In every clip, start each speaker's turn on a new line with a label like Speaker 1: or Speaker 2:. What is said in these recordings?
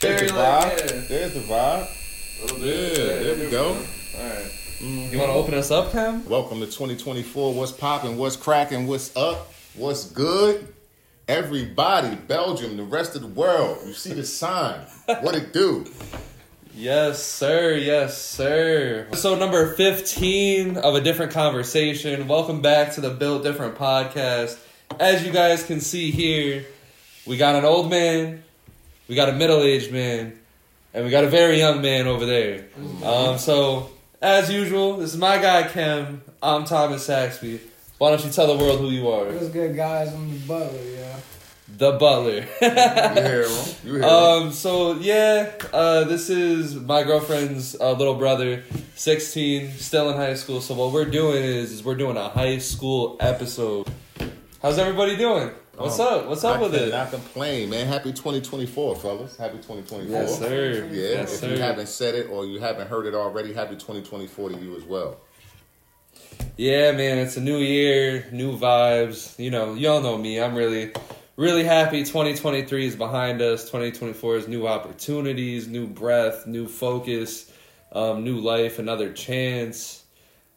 Speaker 1: There's the vibe.
Speaker 2: like.
Speaker 1: There's the vibe. Yeah, there we go.
Speaker 2: Alright.
Speaker 1: Mhm.
Speaker 2: You want to open us up, Kem?
Speaker 1: Welcome to 2024. What's popping? What's cracking? What's up? What's good? Everybody, Belgium, the rest of the world. You see the sign. What it do?
Speaker 2: Yes, sir. Yes, sir. Episode number 15 of A Different Conversation. Welcome back to the Built Different podcast. As you guys can see here, we got an old man, we got a middle aged man, and we got a very young man over there. Um, so, as usual, this is my guy, Kem. I'm Thomas Saxby. Why don't you tell the world who you are?
Speaker 3: What's good, guys? I'm the butler, yeah.
Speaker 2: The Butler.
Speaker 1: You hear him? You hear him?
Speaker 2: Um. So yeah, uh, this is my girlfriend's uh, little brother, sixteen, still in high school. So what we're doing is, is we're doing a high school episode. How's everybody doing? What's
Speaker 1: Um,
Speaker 2: up? What's up
Speaker 1: I
Speaker 2: with it?
Speaker 1: Not complain, man. Happy 2024, fellas. Happy 2024.
Speaker 2: Yes, sir.
Speaker 1: Yeah,
Speaker 2: Yes,
Speaker 1: if
Speaker 2: sir.
Speaker 1: you haven't said it or you haven't heard it already, happy 2024 to you as well.
Speaker 2: Yeah, man. It's a new year, new vibes. You know, y'all know me. I'm really, really happy. 2023 is behind us. 2024 is new opportunities, new breath, new focus, um, new life, another chance.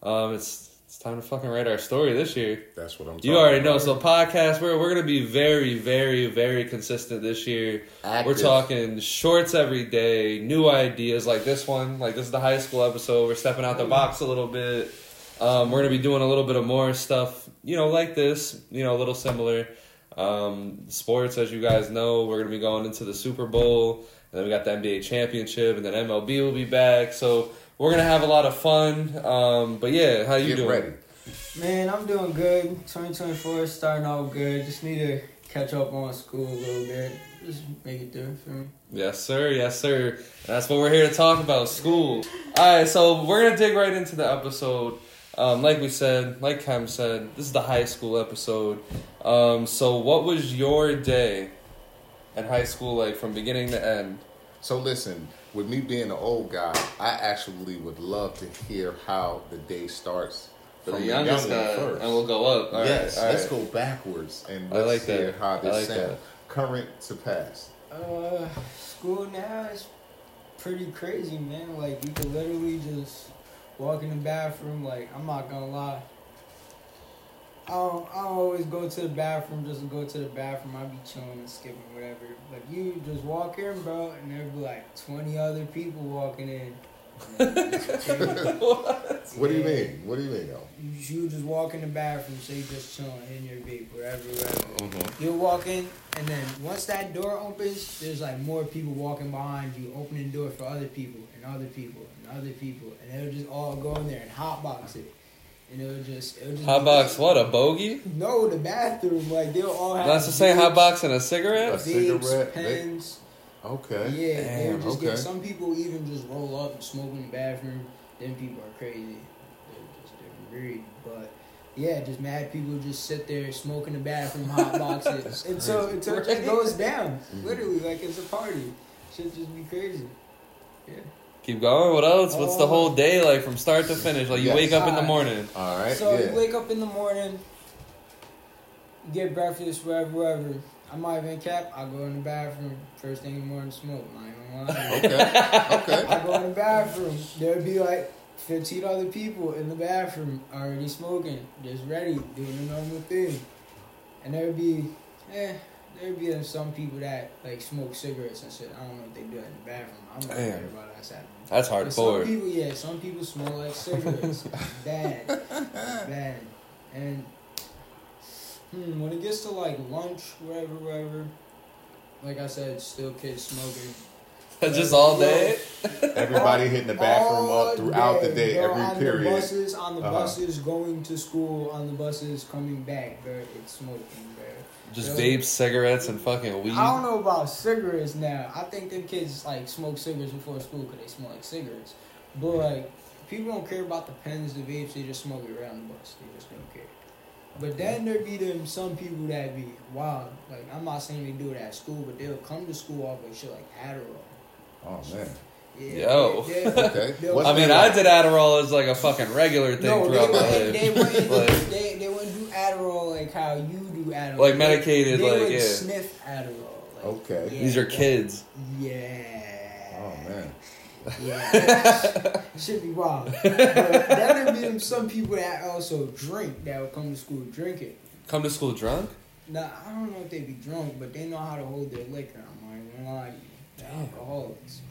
Speaker 2: Um, it's it's time to fucking write our story this year.
Speaker 1: That's what I'm talking
Speaker 2: You already know. So podcast, we're we're gonna be very, very, very consistent this year.
Speaker 1: Active.
Speaker 2: We're talking shorts every day, new ideas like this one. Like this is the high school episode. We're stepping out the box a little bit. Um, we're gonna be doing a little bit of more stuff, you know, like this, you know, a little similar. Um, sports, as you guys know, we're gonna be going into the Super Bowl, and then we got the NBA championship, and then MLB will be back. So we're gonna have a lot of fun. Um, but yeah, how you
Speaker 1: Get
Speaker 2: doing?
Speaker 1: ready.
Speaker 3: Man, I'm doing good. 2024 is starting out good. Just need to catch up on school a little bit. Just make it through for me.
Speaker 2: Yes, sir. Yes, sir. That's what we're here to talk about school. All right, so we're going to dig right into the episode. Um, like we said, like Kem said, this is the high school episode. Um, so, what was your day at high school like from beginning to end?
Speaker 1: So listen, with me being an old guy, I actually would love to hear how the day starts
Speaker 2: For the
Speaker 1: from
Speaker 2: youngest
Speaker 1: young
Speaker 2: guy,
Speaker 1: first.
Speaker 2: and we'll go up. All right,
Speaker 1: yes,
Speaker 2: all
Speaker 1: let's
Speaker 2: right.
Speaker 1: go backwards and
Speaker 2: I
Speaker 1: let's
Speaker 2: like
Speaker 1: hear
Speaker 2: that.
Speaker 1: how
Speaker 2: I
Speaker 1: this
Speaker 2: like
Speaker 1: sounds.
Speaker 2: that.
Speaker 1: Current to past.
Speaker 3: Uh, school now is pretty crazy, man. Like, you can literally just walk in the bathroom. Like, I'm not gonna lie. I don't, I always go to the bathroom just to go to the bathroom. I be chilling and skipping whatever. Like you just walk in, bro, and there be like twenty other people walking in.
Speaker 2: what?
Speaker 1: What do you mean? What do you mean though?
Speaker 3: You, you just walk in the bathroom, so you just chilling in your vape, wherever, wherever.
Speaker 1: Mm-hmm.
Speaker 3: You'll walk in, and then once that door opens, there's like more people walking behind you, opening the door for other people and other people and other people, and they'll just all go in there and hotbox it, and it'll just it'll just
Speaker 2: Hot box, what? A bogey?
Speaker 3: No, the bathroom. Like they'll all have.
Speaker 2: That's the same hot box and a cigarette?
Speaker 1: A
Speaker 3: vapes,
Speaker 1: cigarette, vape.
Speaker 3: pens.
Speaker 1: Okay.
Speaker 3: Yeah,
Speaker 2: Damn,
Speaker 3: they'll just
Speaker 1: okay.
Speaker 3: get some people even just roll up and smoke in the bathroom. Then people are crazy. They're just different breed. But yeah, just mad people just sit there smoking the bathroom, hot boxes until until it just goes down.
Speaker 1: Mhm.
Speaker 3: Literally, like it's a party. Should just be crazy. Yeah.
Speaker 2: Keep going. What else? What's the
Speaker 3: Oh.
Speaker 2: whole day like from start to finish? Like you
Speaker 1: Yes.
Speaker 2: wake up in the morning.
Speaker 1: All right.
Speaker 3: So
Speaker 1: yeah.
Speaker 3: you wake up in the morning, get breakfast, wherever, wherever. I'm not even cap. I go in the bathroom first thing in the morning, smoke. I ain't gonna lie.
Speaker 1: Okay. Okay.
Speaker 3: I go in the bathroom. There'd be like 15 other people in the bathroom already smoking, just ready, doing the normal thing. And there'd be, eh, there'd be some people that like smoke cigarettes and shit. I don't know if they do it in the bathroom. I'm not
Speaker 2: Damn.
Speaker 3: worried about that happening.
Speaker 2: That's
Speaker 3: But some
Speaker 2: hardcore.
Speaker 3: people, yeah, some people smell like cigarettes. bad, bad. And hmm, when it gets to like lunch, wherever, wherever, like I said, still kids smoking.
Speaker 2: Just all day?
Speaker 1: Everybody hitting the bathroom
Speaker 3: All
Speaker 1: up throughout the day,
Speaker 3: bro,
Speaker 1: every
Speaker 3: on
Speaker 1: period.
Speaker 3: the buses, on the
Speaker 1: Uh-huh.
Speaker 3: buses going to school, on the buses coming back, bro. It's smoking, bro.
Speaker 2: Just
Speaker 3: Yeah.
Speaker 2: vapes, cigarettes, and fucking weed.
Speaker 3: I don't know about cigarettes now. I think them kids like smoke cigarettes before school because they smell like cigarettes. But like, people don't care about the pens, the vapes. They just smoke it around the bus. They just don't care. But then there be them some people that be wild. Like I'm not saying they do it at school, but they'll come to school off of shit like Adderall.
Speaker 1: Oh man.
Speaker 3: Yeah,
Speaker 2: Yo.
Speaker 3: they- they-
Speaker 1: Okay.
Speaker 2: I mean,
Speaker 1: that
Speaker 2: I did Adderall as like a fucking regular thing
Speaker 3: no, they
Speaker 2: my
Speaker 3: wouldn't, they,
Speaker 2: life.
Speaker 3: wouldn't,
Speaker 2: Like-
Speaker 3: they, they wouldn't do Adderall like how you do Adderall.
Speaker 2: Like medicated,
Speaker 3: they
Speaker 2: like,
Speaker 3: would
Speaker 2: yeah.
Speaker 3: sniff Adderall. Like,
Speaker 1: Okay.
Speaker 3: yeah,
Speaker 2: These are
Speaker 3: that-
Speaker 2: kids.
Speaker 3: Yeah.
Speaker 1: Oh man.
Speaker 3: Yeah, should be wild. But then there be them some people that also drink that would come to school drinking.
Speaker 2: Come to school drunk?
Speaker 3: Now I don't know if they'd be drunk, but they know how to hold their liquor. I'm like, even gonna lie to you. They're
Speaker 2: Damn.
Speaker 3: alcoholics.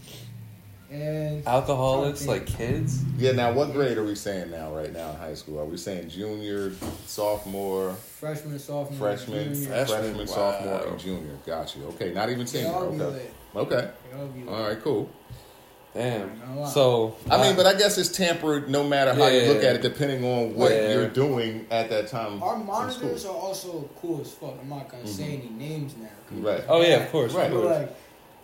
Speaker 3: And
Speaker 2: Alcoholics,
Speaker 3: Okay.
Speaker 2: like kids?
Speaker 1: Yeah. Now, what grade are we saying now? Right now in high school, are we saying junior, sophomore,
Speaker 3: freshman, sophomore,
Speaker 1: freshman,
Speaker 3: junior,
Speaker 2: Freshman,
Speaker 1: freshman,
Speaker 2: wow.
Speaker 1: sophomore, and junior? Got you. Okay. Not even senior. Okay.
Speaker 3: lit.
Speaker 1: Okay.
Speaker 3: All lit.
Speaker 1: All right. Cool.
Speaker 2: Damn.
Speaker 3: Not a lot.
Speaker 2: So,
Speaker 1: I mean, but I guess it's tampered no matter how you look at it, depending on what
Speaker 2: Yeah.
Speaker 1: you're doing at that time.
Speaker 3: Our monitors are also cool as fuck. I'm not gonna say mm-hmm. any names now.
Speaker 1: Right.
Speaker 2: oh yeah, of course.
Speaker 1: Right.
Speaker 2: Of
Speaker 3: But
Speaker 2: course.
Speaker 3: like,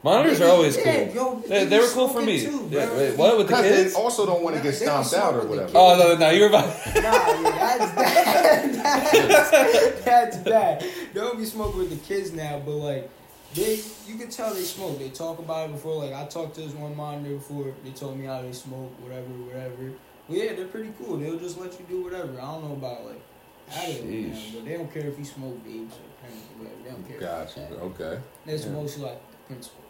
Speaker 2: Monitors are always
Speaker 3: yeah,
Speaker 2: cool.
Speaker 3: yo,
Speaker 2: They, they were cool for me.
Speaker 3: too,
Speaker 2: yeah, wait, what with the kids?
Speaker 1: they also don't want to get
Speaker 3: they
Speaker 1: stomped out or
Speaker 3: smoke with the
Speaker 1: whatever.
Speaker 2: Oh no, no, you're about.
Speaker 3: Nah, yeah, that's that, that's, that's bad. They don't be smoking with the kids now, but like they, you can tell they smoke. They talk about it before. Like I talked to this one monitor before. They told me how they smoke, whatever, whatever. But yeah, they're pretty cool. They'll just let you do whatever. I don't know about like Adderall, now,
Speaker 2: Sheesh.
Speaker 3: but they don't care if you smoke vapes or whatever. They don't care.
Speaker 1: Gotcha. Okay.
Speaker 3: That's
Speaker 2: Yeah.
Speaker 3: mostly like the principals.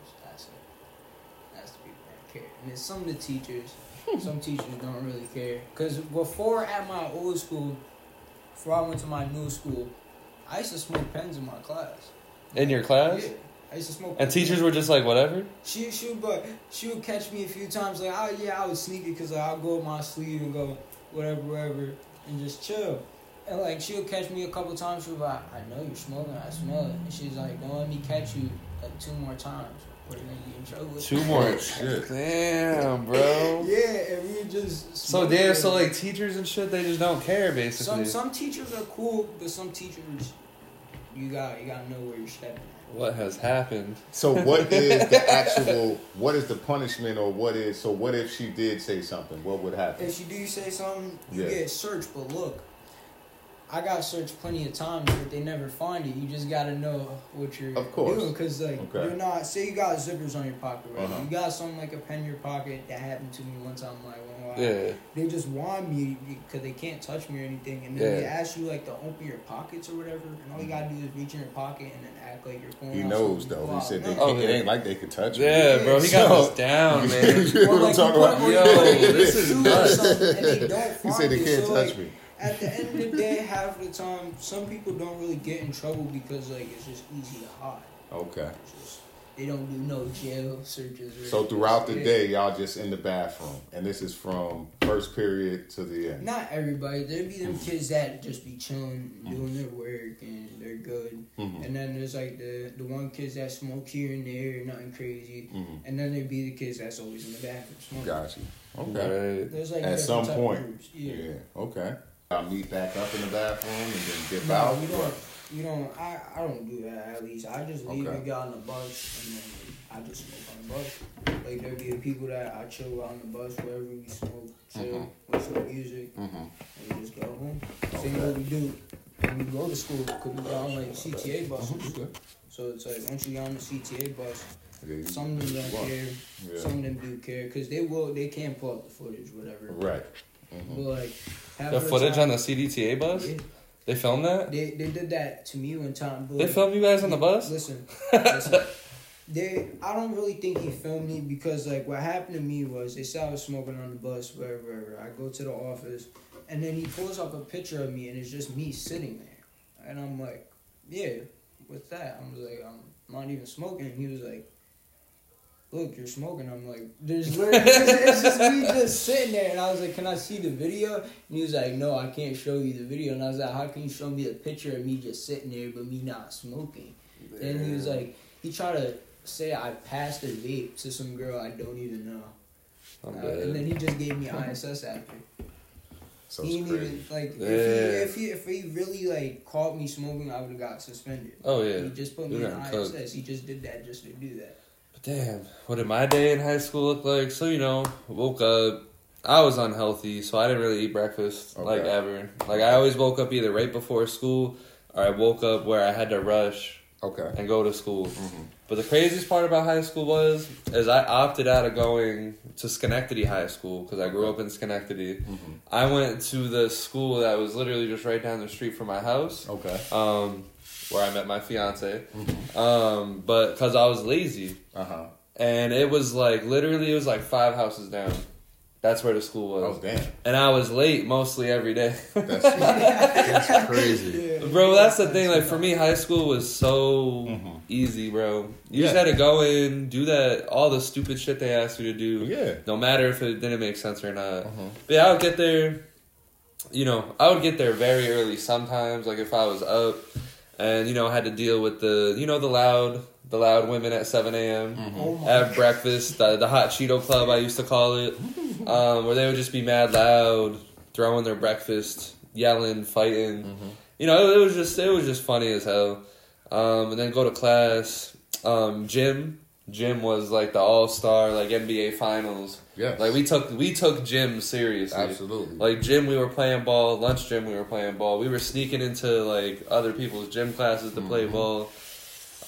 Speaker 3: That's it. That's the people that care. And then some of the teachers, some teachers don't really care. Because before at my old school, before I went to my new school, I used to smoke pens in my class.
Speaker 2: In your class?
Speaker 3: Yeah. I used to smoke.
Speaker 2: And teachers were just like, whatever.
Speaker 3: She she would but she would catch me a few times like oh yeah I would sneak it because like, I'll go with my sleeve and go whatever whatever and just chill. And like she would catch me a couple times. She was like, "I know you're smoking. I smell it." And she's like, "Don't let me catch you like two more times. We're gonna be in trouble."
Speaker 2: Two more.
Speaker 1: Shit.
Speaker 2: Damn, bro.
Speaker 3: Yeah, and we just.
Speaker 2: So
Speaker 3: smoke
Speaker 2: damn, so like teachers and shit, they just don't care basically.
Speaker 3: some some teachers are cool, but some teachers, you got you gotta know where you're stepping.
Speaker 2: what has happened?
Speaker 1: So what is the actual? What is the punishment, or what is? So what if she did say something? What would happen?
Speaker 3: If you do say something, you
Speaker 1: Yeah.
Speaker 3: get searched. But look, I got searched plenty of times, but they never find it. You just gotta know what you're
Speaker 1: Of course.
Speaker 3: doing, cause like
Speaker 1: Okay.
Speaker 3: you're not. Say you got zippers on your pocket, right?
Speaker 1: Uh-huh.
Speaker 3: You got something like a pen in your pocket. That happened to me one time. Like, when I-
Speaker 2: Yeah.
Speaker 3: they just want me because they can't touch me or anything, and then they ask you like to open your pockets or whatever, and all you gotta do is reach in your pocket and then act like you're pulling.
Speaker 1: He
Speaker 3: out
Speaker 1: knows though.
Speaker 3: Wow.
Speaker 1: He said they,
Speaker 3: No.
Speaker 2: Oh,
Speaker 1: it
Speaker 2: yeah.
Speaker 1: ain't like they could touch me.
Speaker 2: Yeah, bro, he got us down, man.
Speaker 1: you know
Speaker 3: Or,
Speaker 1: what I'm
Speaker 3: like,
Speaker 1: talking about?
Speaker 2: Yo, this is nuts.
Speaker 3: something and they don't
Speaker 1: He said they can't
Speaker 3: So,
Speaker 1: touch
Speaker 3: like,
Speaker 1: me.
Speaker 3: At the end of the day, half the time, some people don't really get in trouble because like it's just easy to hide.
Speaker 1: Okay.
Speaker 3: Just, they don't do no jail searches. Or
Speaker 1: So throughout the day, y'all just in the bathroom, and this is from first period to the end.
Speaker 3: Not everybody. There be them kids that just be chilling, doing their work, and they're good.
Speaker 1: Mhm.
Speaker 3: And then there's like the the one kids that smoke here and there, nothing crazy.
Speaker 1: Mhm.
Speaker 3: And then there be the kids that's always in the bathroom smoking.
Speaker 1: Got you. Okay.
Speaker 2: Right.
Speaker 3: There's like
Speaker 1: At some point. Yeah.
Speaker 3: Yeah.
Speaker 1: Okay. I'll meet back up in the bathroom and then dip
Speaker 3: No,
Speaker 1: out.
Speaker 3: you don't. You don't. I, I don't do that. At least I just leave
Speaker 1: Okay.
Speaker 3: and get on the bus, and then I just smoke on the bus. Like there be people that I chill on the bus wherever we smoke, chill,
Speaker 1: Mhm.
Speaker 3: listen to music,
Speaker 1: Mm-hmm.
Speaker 3: and we just go home. Same
Speaker 1: Okay.
Speaker 3: what we do when we go to school. Cause we go on like CDTA
Speaker 1: Mhm.
Speaker 3: buses.
Speaker 1: Okay.
Speaker 3: So it's like once you get on the CDTA bus, some of them don't care,
Speaker 1: Yeah.
Speaker 3: some of them do care, because they will. They can pull up the footage, whatever.
Speaker 1: Right. Mm-hmm.
Speaker 3: But like half
Speaker 2: The
Speaker 3: of
Speaker 2: footage
Speaker 3: time,
Speaker 2: on the CDTA bus?
Speaker 3: Yeah.
Speaker 2: They filmed that?
Speaker 3: They they did that to me one time. But
Speaker 2: They filmed you guys on the bus?
Speaker 3: Listen, listen. They, I don't really think he filmed me because like what happened to me was they said I was smoking on the bus, wherever, wherever. I go to the office, and then he pulls up a picture of me, and it's just me sitting there, and I'm like, yeah, what's that? I was like, I'm not even smoking. And he was like, look, you're smoking. I'm like, there's literally, it's, it's just me just sitting there, and I was like, can I see the video? And he was like, no, I can't show you the video. And I was like, how can you show me the picture of me just sitting there but me not smoking? And he was like, he tried to say I passed a vape to some girl I don't even know. Uh, and then he just gave me ISS after.
Speaker 1: So
Speaker 3: he didn't
Speaker 1: crazy.
Speaker 3: even like
Speaker 2: Yeah.
Speaker 3: if, he, if he if he really like caught me smoking, I would have got suspended.
Speaker 2: Oh, yeah.
Speaker 3: He just put me
Speaker 2: You're
Speaker 3: in
Speaker 2: cooked.
Speaker 3: ISS. He just did that just to do that.
Speaker 2: Damn, what did my day in high school look like? So, you know, woke up. I was unhealthy, so I didn't really eat breakfast like ever. Like I always woke up either right before school or I woke up where I had to rush
Speaker 1: Okay.
Speaker 2: and go to school. But the craziest part about high school was is I opted out of going to Schenectady High School because I grew up in Schenectady. I went to the school that was literally just right down the street from my house,
Speaker 1: Okay.
Speaker 2: um, where I met my fiance. Um, but because I was lazy,
Speaker 1: Uh huh.
Speaker 2: and it was like literally it was like five houses down. That's where the school was,
Speaker 1: Oh damn.
Speaker 2: and I was late mostly every day.
Speaker 1: That's, that's crazy.
Speaker 2: Bro, that's the thing. Like for me, high school was so
Speaker 1: Mhm.
Speaker 2: easy, bro. You just had to go in, do that, all the stupid shit they asked you to do.
Speaker 1: Yeah.
Speaker 2: No matter if it didn't make sense or not.
Speaker 1: Mhm.
Speaker 2: But yeah, I would get there. You know, I would get there very early sometimes. Like if I was up, and you know, I had to deal with the you know the loud the loud women at seven a.m.
Speaker 3: Oh
Speaker 2: at breakfast, the, the hot Cheeto Club I used to call it, um, where they would just be mad loud, throwing their breakfast, yelling, fighting.
Speaker 1: Mm-hmm.
Speaker 2: You know, it, was just it was just funny as hell. Um, and then go to class. Um, gym, gym was like the all star like NBA finals.
Speaker 1: Yes.
Speaker 2: Like we took we took gym seriously.
Speaker 1: Absolutely.
Speaker 2: Like gym, we were playing ball. Lunch gym, we were playing ball. We were sneaking into like other people's gym classes to play
Speaker 1: Mhm.
Speaker 2: ball.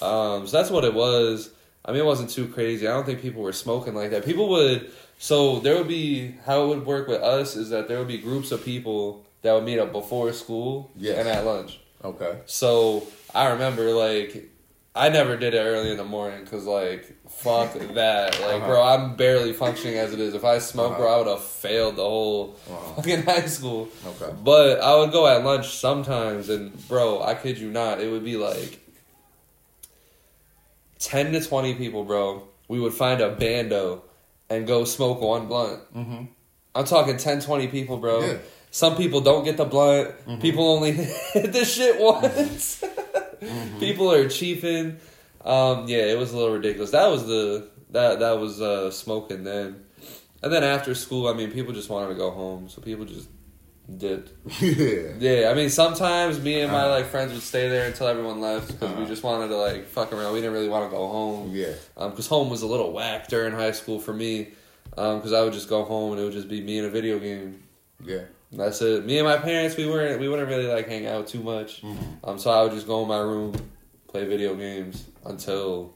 Speaker 2: Um, so that's what it was. I mean, it wasn't too crazy. I don't think people were smoking like that. People would. So there would be how it would work with us is that there would be groups of people that would meet up before school
Speaker 1: Yes.
Speaker 2: and at lunch.
Speaker 1: Okay.
Speaker 2: So I remember like I never did it early in the morning because like fuck that like
Speaker 1: Uh-huh.
Speaker 2: bro I'm barely functioning as it is. If I smoked, bro,
Speaker 1: Uh-huh.
Speaker 2: I would have failed the whole
Speaker 1: Uh-huh.
Speaker 2: fucking high school.
Speaker 1: Okay.
Speaker 2: But I would go at lunch sometimes, and bro, I kid you not, it would be like ten to twenty people, bro. We would find a bando and go smoke one blunt.
Speaker 1: Mm-hmm.
Speaker 2: I'm talking 10, 20 people, bro.
Speaker 1: Yeah.
Speaker 2: Some people don't get the blunt.
Speaker 1: Mhm.
Speaker 2: People only hit the shit once.
Speaker 1: Mm-hmm.
Speaker 2: People are chiefing. Um, yeah, it was a little ridiculous. That was the that that was uh, smoking then, and then after school, I mean, people just wanted to go home, so people just did.
Speaker 1: yeah.
Speaker 2: Yeah, I mean, sometimes me and my
Speaker 1: Uh-huh.
Speaker 2: like friends would stay there until everyone left because we
Speaker 1: Uh-huh.
Speaker 2: just wanted to like fuck around. We didn't really want to go home
Speaker 1: Yeah.
Speaker 2: because home was a little whack during high school for me. Because I would just go home and it would just be me and a video game.
Speaker 1: Yeah.
Speaker 2: And That's it. Me and my parents, we weren't we wouldn't really like hang out too much.
Speaker 1: Mhm.
Speaker 2: Um, so I would just go in my room, play video games until.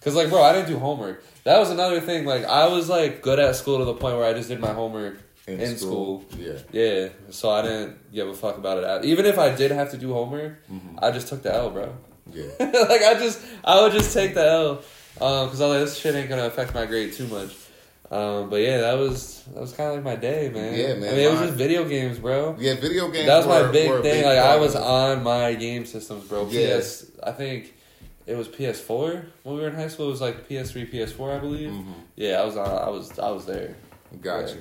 Speaker 2: Cause like, bro, I didn't do homework. That was another thing. Like, I was like good at school to the point where I just did my homework
Speaker 1: In,
Speaker 2: In
Speaker 1: school. Yeah.
Speaker 2: Yeah, so I didn't give a fuck about it. Even if I did have to do homework,
Speaker 1: Mhm.
Speaker 2: I just took the L, bro.
Speaker 1: Yeah.
Speaker 2: like I just, I would just take the L, um, cause I was like, this shit ain't gonna affect my grade too much. Um, but yeah, that was that was kind of like my day, man.
Speaker 1: Yeah, man,
Speaker 2: I mean, it was just video games, bro.
Speaker 1: Yeah. Video games.
Speaker 2: That was my big thing.
Speaker 1: big
Speaker 2: Like I was on my game systems, bro.
Speaker 1: Yeah.
Speaker 2: PS, I think it was PS4 when we were in high school. It was like PS3, PS4, I believe.
Speaker 1: Mhm.
Speaker 2: Yeah, I was on. I was. I was there.
Speaker 1: Got
Speaker 2: Yeah.
Speaker 1: you.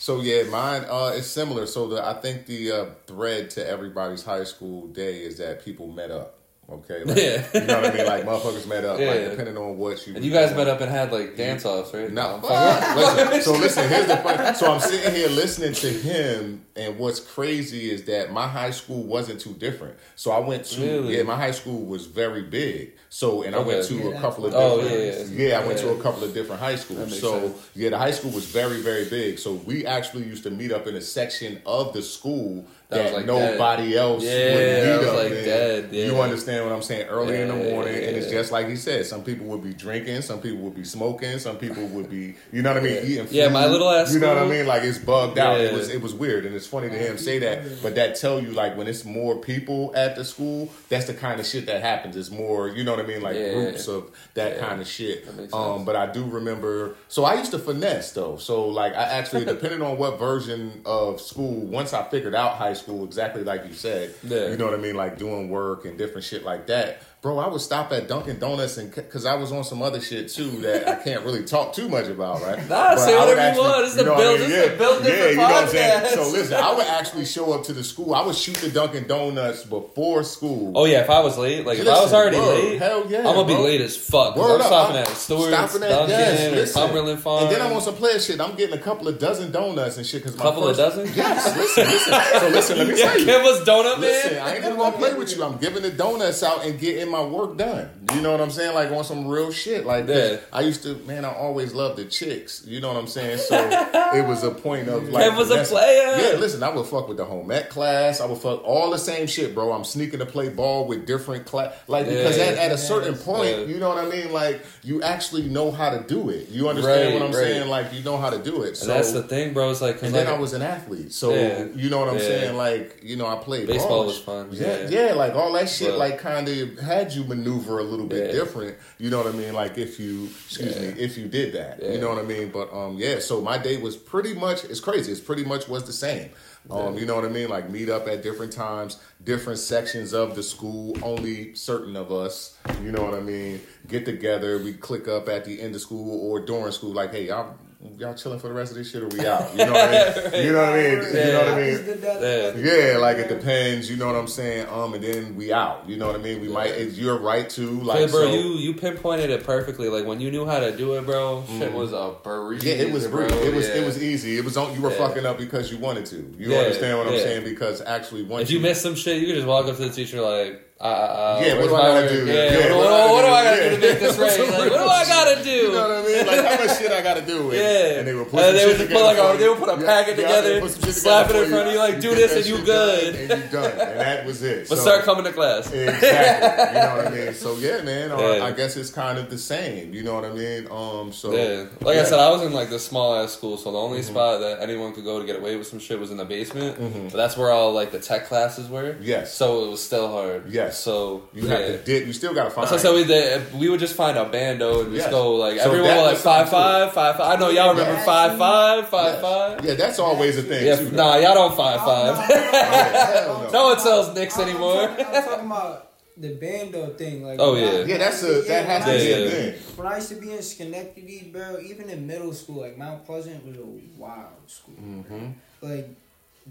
Speaker 1: So yeah, mine uh, is similar. So the I think the uh, thread to everybody's high school day is that people met up. Okay, like,
Speaker 2: Yeah.
Speaker 1: you know what I mean. Like motherfuckers met up. Like depending on what you.
Speaker 2: And you guys met up and had like dance offs, right?
Speaker 1: No, listen, so listen. Here's the fun. So I'm sitting here listening to him, and what's crazy is that my high school wasn't too different. So I went to
Speaker 2: Really?
Speaker 1: yeah, my high school was very big. So and I went to
Speaker 3: Yeah,
Speaker 1: a couple of
Speaker 2: Oh,
Speaker 1: different.
Speaker 2: yeah, yeah.
Speaker 1: I went to a couple of different high schools. So
Speaker 2: sense.
Speaker 1: yeah, the high school was very very big. So we actually used to meet up in a section of the school
Speaker 2: That
Speaker 1: that,
Speaker 2: was, like,
Speaker 1: nobody else
Speaker 2: Yeah,
Speaker 1: would meet
Speaker 2: that was,
Speaker 1: up
Speaker 2: like,
Speaker 1: in.
Speaker 2: dead,
Speaker 1: You understand what I'm saying? Early in the
Speaker 2: Yeah,
Speaker 1: morning, and it's just like he said. Some people would be drinking, some people would be smoking, some people would be, you know what I mean, eating. Food,
Speaker 2: Yeah, my little ass
Speaker 1: You know what I mean? Like it's bugged out. It was it was weird, and it's funny to hear him say that. But that tell you like when it's more people at the school, that's the kind of shit that happens. It's more, you know what I mean, like
Speaker 2: Yeah.
Speaker 1: groups of that
Speaker 2: Yeah.
Speaker 1: kind of shit. Um, but I do remember. So I used to finesse though. So like I actually, depending on what version of school, once I figured out high school, exactly like you said,
Speaker 2: Yeah.
Speaker 1: you know what I mean, like doing work and different shit like that. Bro, I would stop at Dunkin' Donuts and because I was on some other shit too that I can't really talk too much about, right?
Speaker 2: Nah,
Speaker 1: But
Speaker 2: say
Speaker 1: I
Speaker 2: whatever you want. This is the
Speaker 1: know what
Speaker 2: Built- this is the Built
Speaker 1: yeah, you know what I'm saying. So listen, I would actually show up to the school. I would shoot the Dunkin' Donuts before school.
Speaker 2: Oh yeah, if I was late, like if I was already
Speaker 1: word,
Speaker 2: late,
Speaker 1: hell yeah,
Speaker 2: I'm gonna be late as fuck.
Speaker 1: Word
Speaker 2: I'm
Speaker 1: up,
Speaker 2: stopping
Speaker 1: I'm
Speaker 2: at Stewart's,
Speaker 1: stopping at-
Speaker 2: Dunkin',
Speaker 1: yes, listen.
Speaker 2: Cumberland Farm.
Speaker 1: And then I'm on some player shit. I'm getting a couple of dozen donuts and shit. Cause my
Speaker 2: Couple of
Speaker 1: first,
Speaker 2: dozen?
Speaker 1: Yes, listen, listen. So listen, let me
Speaker 2: yeah,
Speaker 1: tell you.
Speaker 2: Kim was donut man.
Speaker 1: Listen, I ain't even gonna play with you. I'm giving the donuts out and getting get my work done. You know what I'm saying? Like on some real shit. Like
Speaker 2: Yeah.
Speaker 1: I used to, man. I always loved the chicks. You know what I'm saying? So it was a point of like.
Speaker 2: It was a player.
Speaker 1: Yeah, listen. I would fuck with the home ec class. I would fuck all the same shit, bro. I'm sneaking to play ball with different class. Like because at, at a certain point,
Speaker 2: Yeah.
Speaker 1: you know what I mean. Like you actually know how to do it. You understand
Speaker 2: Right,
Speaker 1: what I'm
Speaker 2: right.
Speaker 1: saying? Like you know how to do it. So
Speaker 2: And that's the thing, bro. It's like
Speaker 1: and then I was an athlete, so
Speaker 2: Yeah.
Speaker 1: you know what I'm
Speaker 2: Yeah.
Speaker 1: saying. Like you know, I played
Speaker 2: Baseball
Speaker 1: ball.
Speaker 2: was fun,
Speaker 1: Yeah,
Speaker 2: yeah.
Speaker 1: yeah, like all that shit,
Speaker 2: But-
Speaker 1: like kind of had you maneuver a little bit
Speaker 2: Yeah.
Speaker 1: different. You know what I mean? Like if you, excuse
Speaker 2: Yeah.
Speaker 1: me, if you did that,
Speaker 2: Yeah.
Speaker 1: you know what I mean. But um, yeah. So my day was pretty much. It's crazy. It's pretty much was the same. Um, you know what I mean? Like meet up at different times, different sections of the school. Only certain of us, you know what I mean, get together. We click up at the end of school or during school. Like, hey, y'all, y'all chilling for the rest of this shit, or we out? You know what I mean? You know what I mean? You know what I mean?
Speaker 3: just did that.
Speaker 2: Yeah.
Speaker 1: Yeah, like it depends. You know what I'm saying? Um, and then we out. You know what I mean? We might. If you're right too. Like,
Speaker 2: Hey, bro,
Speaker 1: so,
Speaker 2: you you pinpointed it perfectly. Like when you knew how to do it, bro. Shit was a breeze.
Speaker 1: Yeah, it was
Speaker 2: bro.
Speaker 1: It was
Speaker 2: yeah.
Speaker 1: it was easy. It was on. You were
Speaker 2: Yeah.
Speaker 1: fucking up because you wanted to. You
Speaker 2: Yeah,
Speaker 1: understand what I'm
Speaker 2: yeah.
Speaker 1: saying? Because actually, once
Speaker 2: If you miss some shit, you could just walk up to the teacher like, uh, uh,
Speaker 1: Yeah, what do I gotta do?
Speaker 2: Yeah, what, do I gotta do to make this right? Like, what do I gotta do?
Speaker 1: You know what I mean? Like how much shit I got to do? And,
Speaker 2: Yeah,
Speaker 1: and they would put
Speaker 2: and they would put like a, they would put a
Speaker 1: Yeah,
Speaker 2: packet
Speaker 1: yeah,
Speaker 2: together,
Speaker 1: they put some shit
Speaker 2: slap it in front of you, like do this and you good.
Speaker 1: and you done, and that was it.
Speaker 2: But
Speaker 1: So-
Speaker 2: start coming to class.
Speaker 1: Exactly. you know what I mean? So yeah, man.
Speaker 2: Yeah.
Speaker 1: I guess it's kind of the same. You know what I mean? Um. So
Speaker 2: Yeah, like. I said, I was in like this small ass school, so the only
Speaker 1: Mm-hmm.
Speaker 2: spot that anyone could go to get away with some shit was in the basement. But that's where all like the tech classes were.
Speaker 1: Yes.
Speaker 2: so it was still hard.
Speaker 1: Yes.
Speaker 2: So
Speaker 1: you
Speaker 2: yeah.
Speaker 1: have to dip. You still got to find.
Speaker 2: That's what I said. We did, we would just find a bando and just
Speaker 1: Yes.
Speaker 2: go like
Speaker 1: So
Speaker 2: everyone
Speaker 1: that
Speaker 2: would like
Speaker 1: was
Speaker 2: five
Speaker 1: something,
Speaker 2: five five five. I know y'all remember
Speaker 3: Yeah.
Speaker 2: five five five
Speaker 1: Yes.
Speaker 2: five.
Speaker 1: Yeah, that's always a thing.
Speaker 2: Yeah,
Speaker 1: too,
Speaker 2: nah, y'all don't five five.
Speaker 1: hell no.
Speaker 2: no one sells Knicks
Speaker 3: I'm-
Speaker 2: anymore.
Speaker 3: I'm talking, about the bando thing. Like,
Speaker 2: Oh,
Speaker 3: when I-
Speaker 2: yeah.
Speaker 1: Yeah, that's
Speaker 3: I
Speaker 1: a
Speaker 3: used to-
Speaker 1: that has to
Speaker 3: when I
Speaker 1: be
Speaker 2: Yeah,
Speaker 1: a
Speaker 2: yeah.
Speaker 1: thing.
Speaker 3: When I used to be in Schenectady, bro, even in middle school, like Mont Pleasant was a wild school.
Speaker 1: Mm-hmm.
Speaker 3: Like,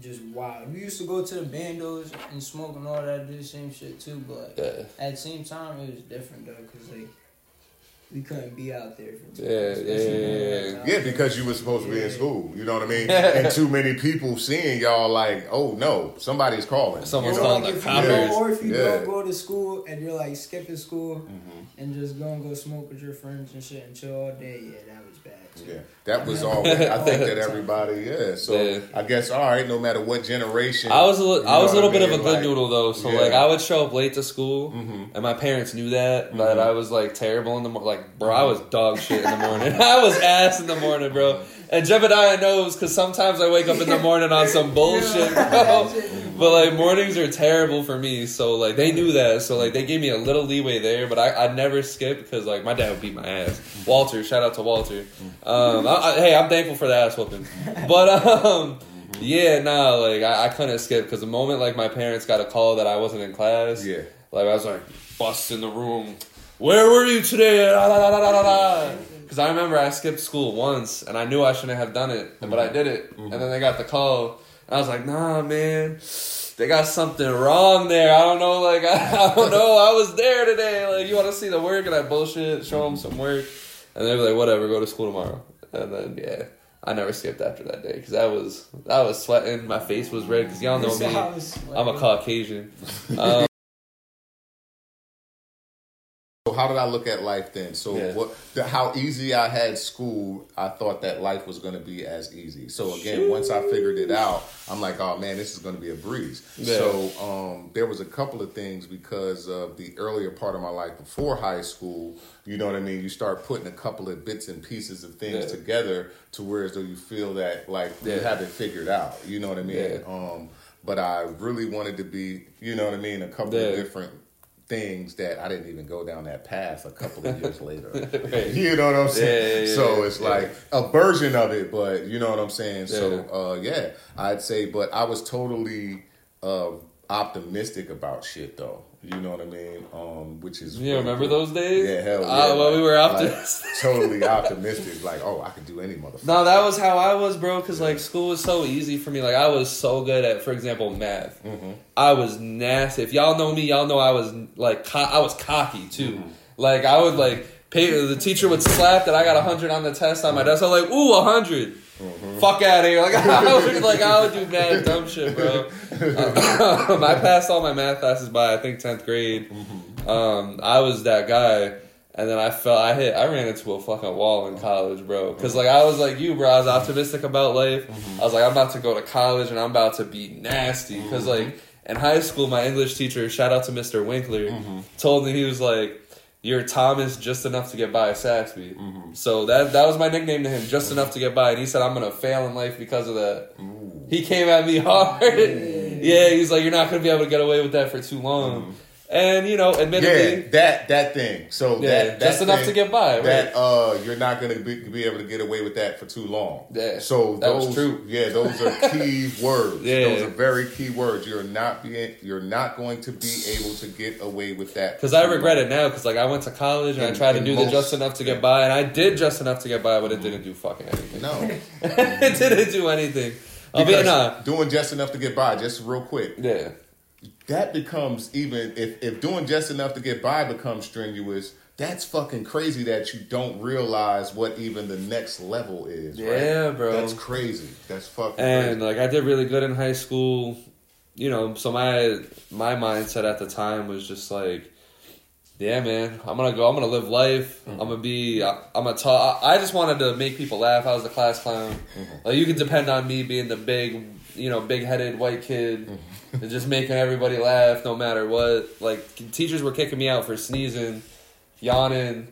Speaker 3: just wild. We used to go to the bandos and smoke and all that, do the same shit too. But
Speaker 2: Yeah.
Speaker 3: at the same time, it was different though, cause like we couldn't be out there for too
Speaker 2: Yeah,
Speaker 3: long,
Speaker 2: yeah, yeah, yeah,
Speaker 3: we was out
Speaker 1: Yeah, because you were supposed to be in school. You know what I mean? and too many people seeing y'all like, oh no, somebody's calling.
Speaker 2: Someone's
Speaker 1: you know?
Speaker 2: calling
Speaker 3: like
Speaker 2: the
Speaker 3: if you or if you
Speaker 1: Yeah.
Speaker 3: don't go to school and you're like skipping school
Speaker 1: Mm-hmm.
Speaker 3: and just go and go smoke with your friends and shit and chill all day, yeah,
Speaker 1: Yeah, that was all. I think that everybody, yeah. So
Speaker 2: Yeah.
Speaker 1: I guess all right, no matter what generation.
Speaker 2: I was a li- I was a little bit of a good
Speaker 1: Like,
Speaker 2: noodle though, so
Speaker 1: yeah.
Speaker 2: like I would show up late to school,
Speaker 1: Mhm.
Speaker 2: and my parents knew that that
Speaker 1: Mhm.
Speaker 2: I was like terrible in the morning. Like, bro, I was dog shit in the morning. I was ass in the morning, bro. And Jebediah knows because sometimes I wake up in the morning on some bullshit, bro. But like mornings are terrible for me, so like they knew that, so like they gave me a little leeway there. But I I never skip because like my dad would beat my ass. Walter, shout out to Walter. Um, I, I, hey, I'm thankful for the ass whooping. But um, yeah, nah, like I, I couldn't skip because the moment like my parents got a call that I wasn't in class,
Speaker 1: Yeah.
Speaker 2: like I was like bust in the room. Where were you today? Because I remember I skipped school once and I knew I shouldn't have done it, but I did it. And then they got the call. I was like, nah, man, they got something wrong there. I don't know. Like I, I don't know. I was there today. Like you want to see the work and I bullshit. Show them some work, and they were like, whatever, go to school tomorrow. And then yeah. I never skipped after that day because I was I was sweating. My face was red because y'all know me. I'm a Caucasian. Um,
Speaker 1: how did I look at life then? So
Speaker 2: Yeah.
Speaker 1: what? The, how easy I had school, I thought that life was going to be as easy. So again, once I figured it out, I'm like, oh man, this is going to be a breeze.
Speaker 2: Yeah.
Speaker 1: So um, there was a couple of things because of the earlier part of my life before high school. You know what I mean? You start putting a couple of bits and pieces of things
Speaker 2: Yeah.
Speaker 1: together to where as though you feel that like you have it figured out. You know what I mean? Um, but I really wanted to be, you know what I mean, a couple of different things that I didn't even go down that path a couple of years later.
Speaker 2: Right.
Speaker 1: You know what I'm saying?
Speaker 2: Yeah, yeah, yeah,
Speaker 1: so
Speaker 2: yeah.
Speaker 1: it's like a version of it, but you know what I'm saying? So
Speaker 2: Yeah.
Speaker 1: uh yeah, I'd say but I was totally uh optimistic about shit though. You know what I mean? Um which is
Speaker 2: You
Speaker 1: really
Speaker 2: remember
Speaker 1: cool.
Speaker 2: those days?
Speaker 1: Yeah, hell yeah.
Speaker 2: Ah, well, we were
Speaker 1: Like, totally optimistic. Like, oh, I could do any motherfucker.
Speaker 2: No, that was how I was, bro. Because like school was so easy for me. Like I was so good at, for example, math.
Speaker 1: Mm-hmm.
Speaker 2: I was nasty. If y'all know me, y'all know I was like co- I was cocky too.
Speaker 1: Mm-hmm.
Speaker 2: Like I would like pay. The teacher would slap that I got a hundred on the test on my desk. I'm like, ooh, a hundred.
Speaker 1: Mm-hmm.
Speaker 2: Fuck out of here! Like I would like I would do mad dumb shit, bro. Um, I passed all my math classes by I think tenth grade. Um, I was that guy, and then I felt I hit I ran into a fucking wall in college, bro. Because like I was like you, bro. I was optimistic about life. I was like I'm about to go to college and I'm about to be nasty. Because like in high school, my English teacher, shout out to Mr. Winkler, told me he was like. You're Thomas just enough to get by Saxby. Mm-hmm. So that that was my nickname to him, just enough to get by. And he said I'm gonna fail in life because of that.
Speaker 1: Ooh.
Speaker 2: He came at me hard. yeah, he's like, you're not gonna be able to get away with that for too long. Mm-hmm. And you know, admittedly,
Speaker 1: Yeah, that that thing. So
Speaker 2: Yeah,
Speaker 1: that, that
Speaker 2: just enough to get by, right?
Speaker 1: That uh, you're not going to be, be able to get away with that for too long.
Speaker 2: Yeah,
Speaker 1: So
Speaker 2: that was
Speaker 1: those,
Speaker 2: true.
Speaker 1: yeah, those are key words.
Speaker 2: Yeah.
Speaker 1: those are very key words. You're not being, you're not going to be able to get away with that.
Speaker 2: because I regret it now. Because like I went to college and I tried to do the just enough to get by, and I did just enough to get by, but it didn't do fucking anything.
Speaker 1: No,
Speaker 2: it didn't do anything. I'll be
Speaker 1: because
Speaker 2: nah.
Speaker 1: doing just enough to get by. Just real quick,
Speaker 2: Yeah,
Speaker 1: that becomes even if if doing just enough to get by becomes strenuous. That's fucking crazy that you don't realize what even the next level is. right?
Speaker 2: Yeah, bro.
Speaker 1: That's crazy. That's fucking
Speaker 2: and
Speaker 1: crazy.
Speaker 2: like I did really good in high school. You know, so my my mindset at the time was just like, yeah, man, I'm gonna go. I'm gonna live life. Mm-hmm. I'm gonna be. I, I'm gonna talk. I just wanted to make people laugh. I was the class clown. Mm-hmm. Like you can depend on me being the big, you know, big headed white kid, mm-hmm. and just making everybody laugh no matter what. Like teachers were kicking me out for sneezing, yawning.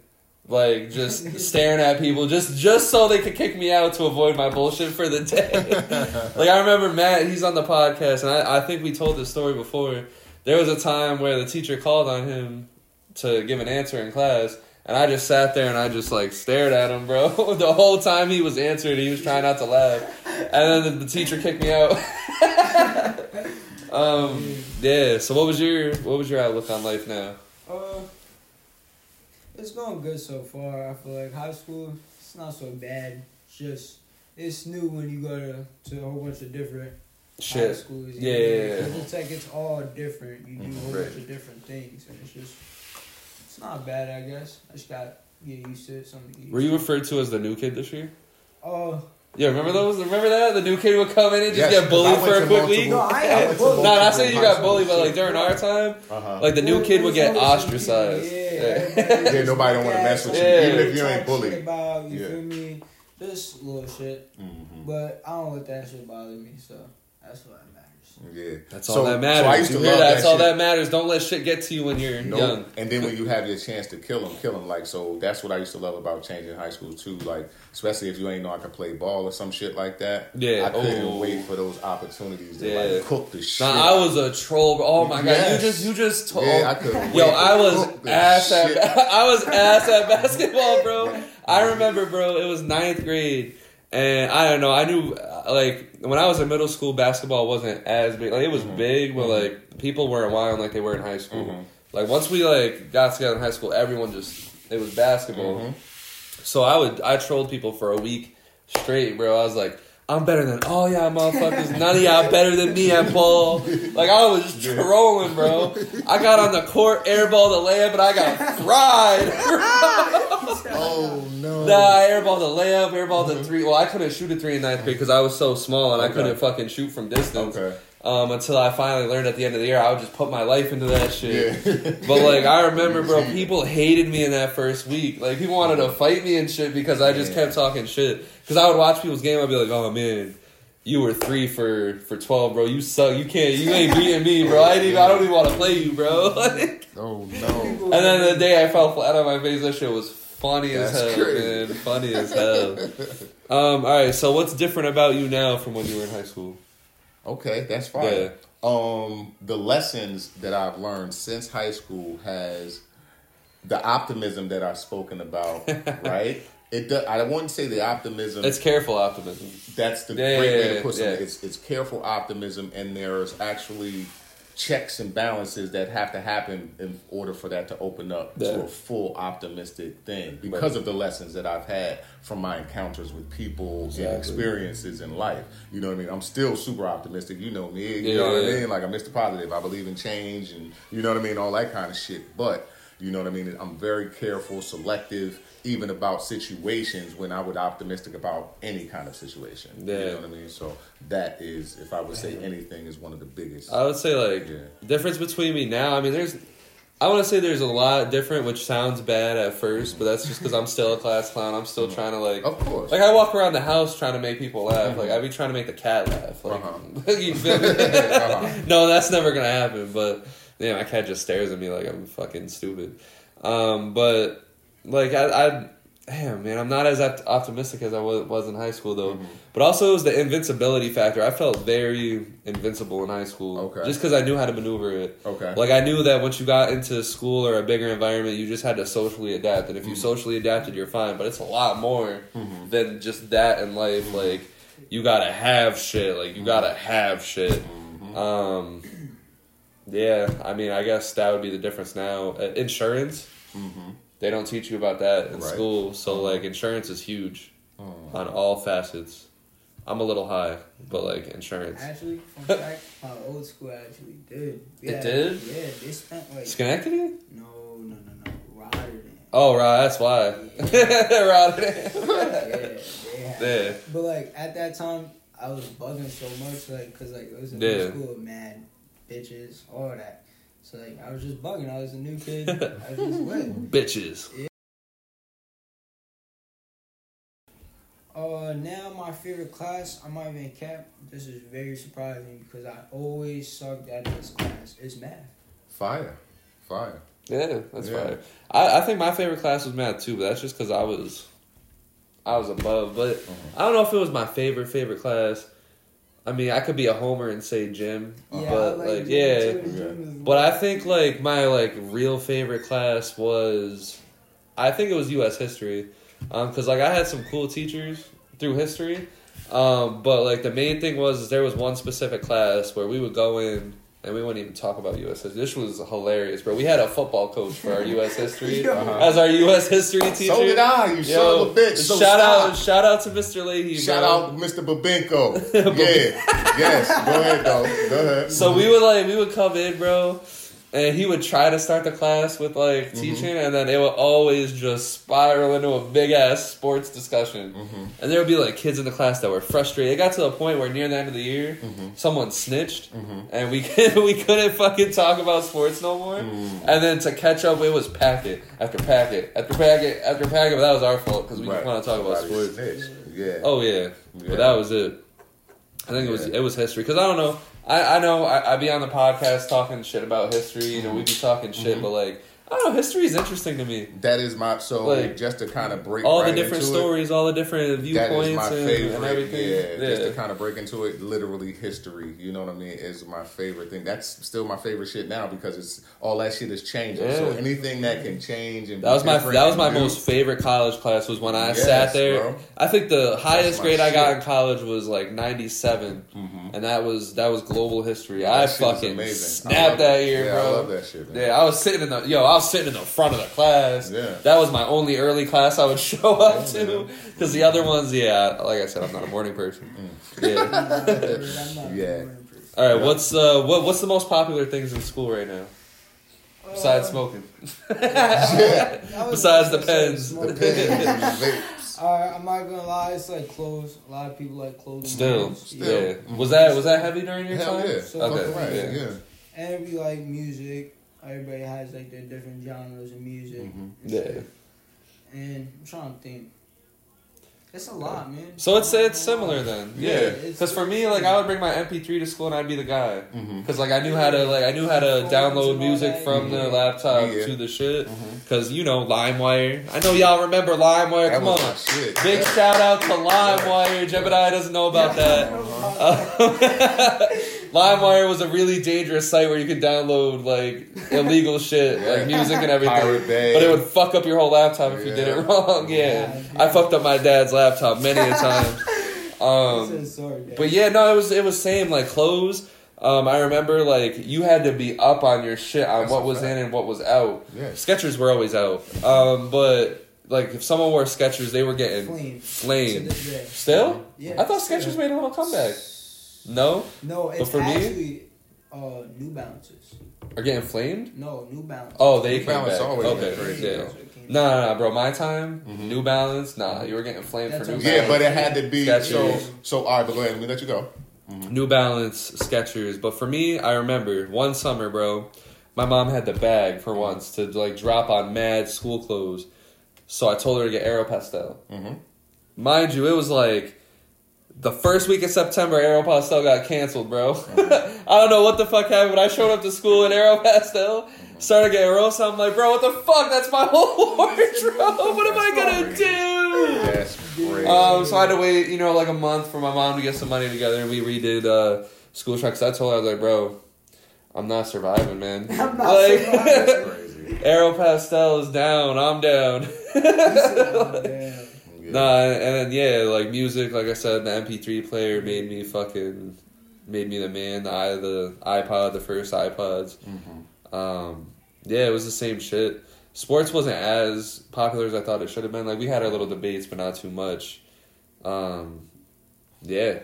Speaker 2: Like just staring at people, just just so they could kick me out to avoid my bullshit for the day. like I remember Matt, he's on the podcast, and I, I think we told this story before. There was a time where the teacher called on him to give an answer in class, and I just sat there and I just like stared at him, bro. the whole time he was answering, he was trying not to laugh, and then the, the teacher kicked me out. Um, yeah. So what was your what was your outlook on life now?
Speaker 3: Uh, it's going good so far. I feel like high school, it's not so bad. It's just it's new when you go to, to a whole bunch of different high schools.
Speaker 2: Yeah, yeah, yeah.
Speaker 3: 'Cause It's like it's all different. You do a whole
Speaker 2: Right.
Speaker 3: bunch of different things, and it's just it's not bad. I guess I just got to get used to it. Something.
Speaker 2: Were you referred to as the new kid this year?
Speaker 3: to.
Speaker 2: Yeah, remember those? Remember that the new kid would come in and just
Speaker 1: Yes,
Speaker 2: get
Speaker 1: 'cause
Speaker 2: bullied for a quick
Speaker 1: multiple-
Speaker 2: week.
Speaker 3: No, I ain't
Speaker 1: went.
Speaker 2: No, not
Speaker 1: multiple
Speaker 2: saying you got bullied, but like during our time,
Speaker 1: Uh-huh.
Speaker 2: like the new kid would get
Speaker 3: There's always some
Speaker 2: ostracized.
Speaker 3: people,
Speaker 2: Yeah.
Speaker 1: Yeah, nobody don't wanna mess with you,
Speaker 2: Yeah.
Speaker 1: even if you ain't bullied.
Speaker 3: About you
Speaker 1: Yeah.
Speaker 3: feel me? Just little shit,
Speaker 1: Mhm.
Speaker 3: but I don't let that shit bother me. So that's what matters.
Speaker 1: Yeah,
Speaker 2: That's
Speaker 1: So-
Speaker 2: all that matters. so.
Speaker 1: I used
Speaker 2: you
Speaker 1: to
Speaker 2: hear
Speaker 1: love
Speaker 2: that?
Speaker 1: that
Speaker 2: That's all that matters. Don't let shit get to you when you're
Speaker 1: Nope.
Speaker 2: young.
Speaker 1: And then when you have your chance to kill them, kill them. Like so, that's what I used to love about changing high school too. Like especially if you ain't know I could play ball or some shit like that.
Speaker 2: Yeah.
Speaker 1: I couldn't
Speaker 2: Oh.
Speaker 1: wait for those opportunities to
Speaker 2: Yeah.
Speaker 1: like cook the shit.
Speaker 2: Nah, I was a troll. bro. Oh my god, you just you just told.
Speaker 1: Yeah, I couldn't
Speaker 2: Yo, I was ass
Speaker 1: shit.
Speaker 2: at I was ass at basketball, bro. I remember, bro. It was ninth grade, and I don't know. I knew like when I was in middle school, basketball wasn't as big. Like it was
Speaker 1: Mm-hmm.
Speaker 2: big, but like people weren't wild like they were in high school.
Speaker 1: Mhm.
Speaker 2: Like once we like got together in high school, everyone just it was basketball.
Speaker 1: Mhm.
Speaker 2: So I would I trolled people for a week straight, bro. I was like, I'm better than all y'all motherfuckers. None of y'all better than me at ball. Like I was just trolling, bro. I got on the court, airball the layup, and I got fried.
Speaker 1: Oh no.
Speaker 2: nah, I airballed the layup, airballed the three. Well, I couldn't shoot a three in ninth grade because I was so small and I
Speaker 1: Okay.
Speaker 2: couldn't fucking shoot from distance.
Speaker 1: Okay.
Speaker 2: Um, until I finally learned at the end of the year, I would just put my life into that shit.
Speaker 1: Yeah.
Speaker 2: But like I remember, bro, people hated me in that first week. Like people wanted to fight me and shit because I just
Speaker 1: Yeah.
Speaker 2: kept talking shit. Because I would watch people's game, I'd be like, "Oh man, you were three for for twelve, bro. You suck. You can't. You ain't beating me, bro. I ain't even. I don't even want to play you, bro." Like,
Speaker 1: oh no.
Speaker 3: And
Speaker 2: then the day I fell flat on my face, that shit was funny as hell,
Speaker 1: crazy.
Speaker 2: man. Funny as hell. Um, all right. So what's different about you now from when you were in high school?
Speaker 1: Okay, that's fine. Um, the lessons that I've learned since high school has the optimism that I've spoken about, right? It do, I wouldn't say the optimism.
Speaker 2: It's careful optimism.
Speaker 1: that's the
Speaker 2: Yeah,
Speaker 1: great
Speaker 2: yeah,
Speaker 1: way to put
Speaker 2: yeah.
Speaker 1: It's it's careful optimism, and there's actually checks and balances that have to happen in order for that to open up
Speaker 2: Yeah.
Speaker 1: to a full optimistic thing because
Speaker 2: Right.
Speaker 1: of the lessons that I've had from my encounters with people
Speaker 2: Exactly.
Speaker 1: and experiences in life. You know what I mean? I'm still super optimistic. You know me. You
Speaker 2: Yeah,
Speaker 1: know what
Speaker 2: yeah.
Speaker 1: I mean? Like I'm Mr. Positive. I believe in change and you know what I mean? All that kind of shit. But you know what I mean? I'm very careful, selective, even about situations when I would optimistic about any kind of situation.
Speaker 2: Yeah.
Speaker 1: You know what I mean? So that is, if I would say anything, is one of the biggest.
Speaker 2: I would say like
Speaker 1: Yeah.
Speaker 2: difference between me now. I mean, there's I want to say there's a lot different, which sounds bad at first, but that's just because I'm still a class clown. I'm still trying to like,
Speaker 1: Of course.
Speaker 2: like I walk around the house trying to make people laugh. Like I be trying to make the cat laugh. Like,
Speaker 1: Uh-huh.
Speaker 2: you feel me?
Speaker 1: Uh-huh.
Speaker 2: no, that's never gonna happen. But yeah, my cat just stares at me like I'm fucking stupid. Um, but like I, I, damn man, I'm not as optimistic as I was, in high school though.
Speaker 1: Mm-hmm.
Speaker 2: But also it was the invincibility factor. I felt very invincible in high school.
Speaker 1: Okay.
Speaker 2: Just because I knew how to maneuver it.
Speaker 1: Okay.
Speaker 2: Like I knew that once you got into school or a bigger environment, you just had to socially adapt. And if you
Speaker 1: Mm-hmm.
Speaker 2: socially adapted, you're fine. But it's a lot more than just that in life.
Speaker 1: Mm-hmm.
Speaker 2: Like you gotta have shit. Like you gotta have shit.
Speaker 1: Mm-hmm.
Speaker 2: Um, yeah. I mean, I guess that would be the difference now. Uh, insurance. They don't teach you about that in
Speaker 1: Right.
Speaker 2: school. So like insurance is huge
Speaker 1: Mm.
Speaker 2: on all facets. I'm a little high, but like insurance.
Speaker 3: Actually, fun fact, my old school actually did. We
Speaker 2: It did?
Speaker 3: Yeah, they spent like
Speaker 2: Schenectady?
Speaker 3: no, no, no, no, Rotterdam.
Speaker 2: Oh, right. That's why. Rotterdam.
Speaker 3: yeah, they had.
Speaker 2: Yeah.
Speaker 3: But like at that time, I was bugging so much, like, cause like it was a
Speaker 2: Yeah.
Speaker 3: new school, mad bitches, all that. So like I was just bugging. I was a new kid. I was just lit.
Speaker 2: Bitches.
Speaker 3: Uh, now my favorite class, I'm not even cap. This is very surprising because I always sucked at this class. It's math.
Speaker 1: Fire. Fire.
Speaker 2: Yeah, that's
Speaker 1: Yeah.
Speaker 2: fine. I, I think my favorite class was math too, but that's just because I was, I was above. But
Speaker 1: Uh-huh.
Speaker 2: I don't know if it was my favorite favorite class. I mean, I could be a homer and say gym,
Speaker 3: Yeah,
Speaker 2: but
Speaker 3: I
Speaker 2: like, yeah.
Speaker 3: too. The gym is
Speaker 2: But I think like my like real favorite class was, I think it was U.S. history, um, because like I had some cool teachers through history, um, but like the main thing was is there was one specific class where we would go in and we wouldn't even talk about U.S. history. This was hilarious, bro. We had a football coach for our U.S. history
Speaker 3: Yo.
Speaker 2: as our U.S. history teacher.
Speaker 1: So did I, you son of a bitch. So
Speaker 2: shout
Speaker 1: stop.
Speaker 2: out, shout out to Mr. Leahy.
Speaker 1: Shout
Speaker 2: bro.
Speaker 1: out Mr. Babenko. yeah. yes. Go ahead, though. Go ahead.
Speaker 2: So we would like we would come in, bro, and he would try to start the class with like
Speaker 1: Mm-hmm.
Speaker 2: teaching, and then it would always just spiral into a big ass sports discussion.
Speaker 1: Mm-hmm.
Speaker 2: And there would be like kids in the class that were frustrated. It got to the point where near the end of the year,
Speaker 1: Mm-hmm.
Speaker 2: someone snitched, and we couldn't, we couldn't fucking talk about sports no more.
Speaker 1: Mm-hmm.
Speaker 2: And then to catch up, it was packet after packet after packet after packet. But that was our fault because we
Speaker 1: Right.
Speaker 2: just want to talk about sports.
Speaker 1: snitched. Yeah.
Speaker 2: Oh yeah,
Speaker 1: Yeah.
Speaker 2: but that was it. I think it was it was history because I don't know. I I know I, I be on the podcast talking shit about history. You know, we be talking
Speaker 1: Mm-hmm.
Speaker 2: shit, but like I don't know, history is interesting to me.
Speaker 1: That is my so
Speaker 2: Like,
Speaker 1: just to kind of break
Speaker 2: All
Speaker 1: right
Speaker 2: the different
Speaker 1: into it,
Speaker 2: stories, all the different viewpoints,
Speaker 1: is my
Speaker 2: and,
Speaker 1: favorite.
Speaker 2: and everything.
Speaker 1: Yeah, just to kind of break into it, literally history. You know what I mean? Is my favorite thing. That's still my favorite shit now because it's all that shit is changing. So anything that can change and
Speaker 2: That was my that was my
Speaker 1: new-
Speaker 2: most favorite college class was when I
Speaker 1: Yes,
Speaker 2: sat there.
Speaker 1: bro.
Speaker 2: I think the highest grade I got in college was like ninety mm-hmm. and that was that was global history. I
Speaker 1: That shit is
Speaker 2: fucking
Speaker 1: amazing. I
Speaker 2: snapped that year,
Speaker 1: yeah,
Speaker 2: bro.
Speaker 1: I love that shit. Man.
Speaker 2: Yeah, I was sitting in the yo. I was sitting in the front of the class.
Speaker 1: Yeah.
Speaker 2: that was my only early class I would show up
Speaker 1: Yeah,
Speaker 2: to. Because the other ones, yeah, like I said, I'm not a morning person.
Speaker 1: Mm.
Speaker 2: Yeah.
Speaker 3: I'm not a bird, I'm not a
Speaker 1: Yeah.
Speaker 2: All right, what's uh what what's the most popular things in school right now besides
Speaker 3: Uh,
Speaker 2: smoking?
Speaker 3: I was
Speaker 2: Besides the pens.
Speaker 1: The pens and the vapes.
Speaker 3: Alright, I'm not gonna lie, it's like clothes. A lot of people like clothing.
Speaker 2: Still,
Speaker 3: brands.
Speaker 2: yeah. Was that was that heavy during your
Speaker 1: Hell
Speaker 2: time?
Speaker 1: yeah.
Speaker 3: So-
Speaker 2: Okay,
Speaker 1: right.
Speaker 2: yeah.
Speaker 1: Yeah.
Speaker 3: And we like music. Everybody has like their different genres of music.
Speaker 1: Mhm.
Speaker 2: Yeah.
Speaker 3: shit. And I'm trying to think. It's a lot, man.
Speaker 2: So it's it's similar then,
Speaker 1: Yeah.
Speaker 2: yeah. Because for me, like I would bring my MP3 to school and I'd be the guy.
Speaker 1: Mm-hmm.
Speaker 2: Because like I knew how to like I knew how to download music from the mm-hmm. laptop
Speaker 1: Yeah.
Speaker 2: to the shit.
Speaker 1: Mm-hmm.
Speaker 2: Because you know LimeWire. I know y'all remember LimeWire.
Speaker 1: That
Speaker 2: Come on.
Speaker 1: shit.
Speaker 2: Big
Speaker 1: Yeah.
Speaker 2: shout out to LimeWire. Jebediah doesn't know about that. LimeWire was a really dangerous site where you could download like illegal shit, like music and everything.
Speaker 1: Pirate Bay.
Speaker 2: But it would fuck up your whole laptop if you did it wrong. Yeah, I fucked up my dad's laptop many a time. Um,
Speaker 3: sorry,
Speaker 2: but yeah, no, it was it was same like clothes. Um, I remember like you had to be up on your shit on
Speaker 1: That's
Speaker 2: what was
Speaker 1: fact.
Speaker 2: in and what was out.
Speaker 1: Yeah.
Speaker 2: Skechers were always out. Um, but like if someone wore Skechers, they were getting
Speaker 3: Flame.
Speaker 2: flamed.
Speaker 3: To this day.
Speaker 2: Still?
Speaker 3: Yeah.
Speaker 2: I thought Skechers made a little comeback. No,
Speaker 3: No, it's
Speaker 2: for me-
Speaker 3: actually uh, New Balances.
Speaker 2: are getting flamed.
Speaker 3: No, New Balance.
Speaker 2: Oh, they
Speaker 1: New
Speaker 2: came
Speaker 1: Balance
Speaker 2: back.
Speaker 1: always
Speaker 2: Okay,
Speaker 1: been crazy,
Speaker 2: yeah. No, no, no, bro. My time, New Balance. Nah, you were getting flamed
Speaker 3: That's
Speaker 2: for New Balance.
Speaker 1: Yeah, but it had to be
Speaker 2: Skechers.
Speaker 1: so. So all right, but go ahead. Let me let you go.
Speaker 2: New Balance, Skechers. But for me, I remember one summer, bro. my mom had the bag for once to like drop on mad school clothes. So I told her to get Aeropostale.
Speaker 1: Mm-hmm.
Speaker 2: Mind you, it was like the first week of September, Aeropostale got canceled, bro. I don't know what the fuck happened. I showed up to school in Aeropostale, started getting roast. I'm like, bro, what the fuck? That's my whole wardrobe. What am I gonna do?
Speaker 1: That's crazy.
Speaker 2: Um, so I had to wait, you know, like a month for my mom to get some money together, and we redid uh, school trucks. I told her, I was like, bro, I'm not surviving, man.
Speaker 3: I'm not
Speaker 2: like,
Speaker 3: surviving.
Speaker 1: That's crazy.
Speaker 2: Aeropostale is down. I'm down.
Speaker 3: Oh, damn.
Speaker 1: Yeah.
Speaker 2: Nah, and then yeah, like music, like I said, the MP3 player made me fucking made me the man. The i the iPod, the first iPods.
Speaker 1: Mhm.
Speaker 2: Um, yeah, it was the same shit. Sports wasn't as popular as I thought it should have been. Like we had our little debates, but not too much. Um, yeah,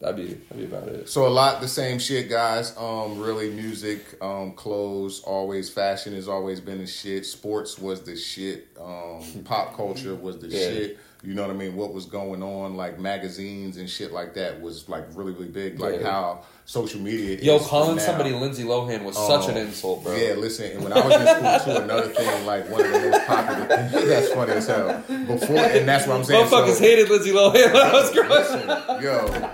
Speaker 2: that'd be that'd be about it.
Speaker 1: So a lot the same shit, guys. Um, really, music, um, clothes, always fashion has always been the shit. Sports was the shit. Um, pop culture was the
Speaker 2: Yeah.
Speaker 1: shit. You know what I mean? What was going on, like magazines and shit like that, was like really, really big. Like
Speaker 2: Yeah.
Speaker 1: how social media.
Speaker 2: Yo, calling somebody Lindsay Lohan was such an
Speaker 1: Oh,
Speaker 2: insult, bro.
Speaker 1: Yeah, listen, and when I was in school too, another thing, like one of the most popular that's funny as hell. Before and that's what I'm saying.
Speaker 2: Motherfuckers
Speaker 1: so-
Speaker 2: hated Lindsay Lohan when I was growing up.
Speaker 1: listen, yo,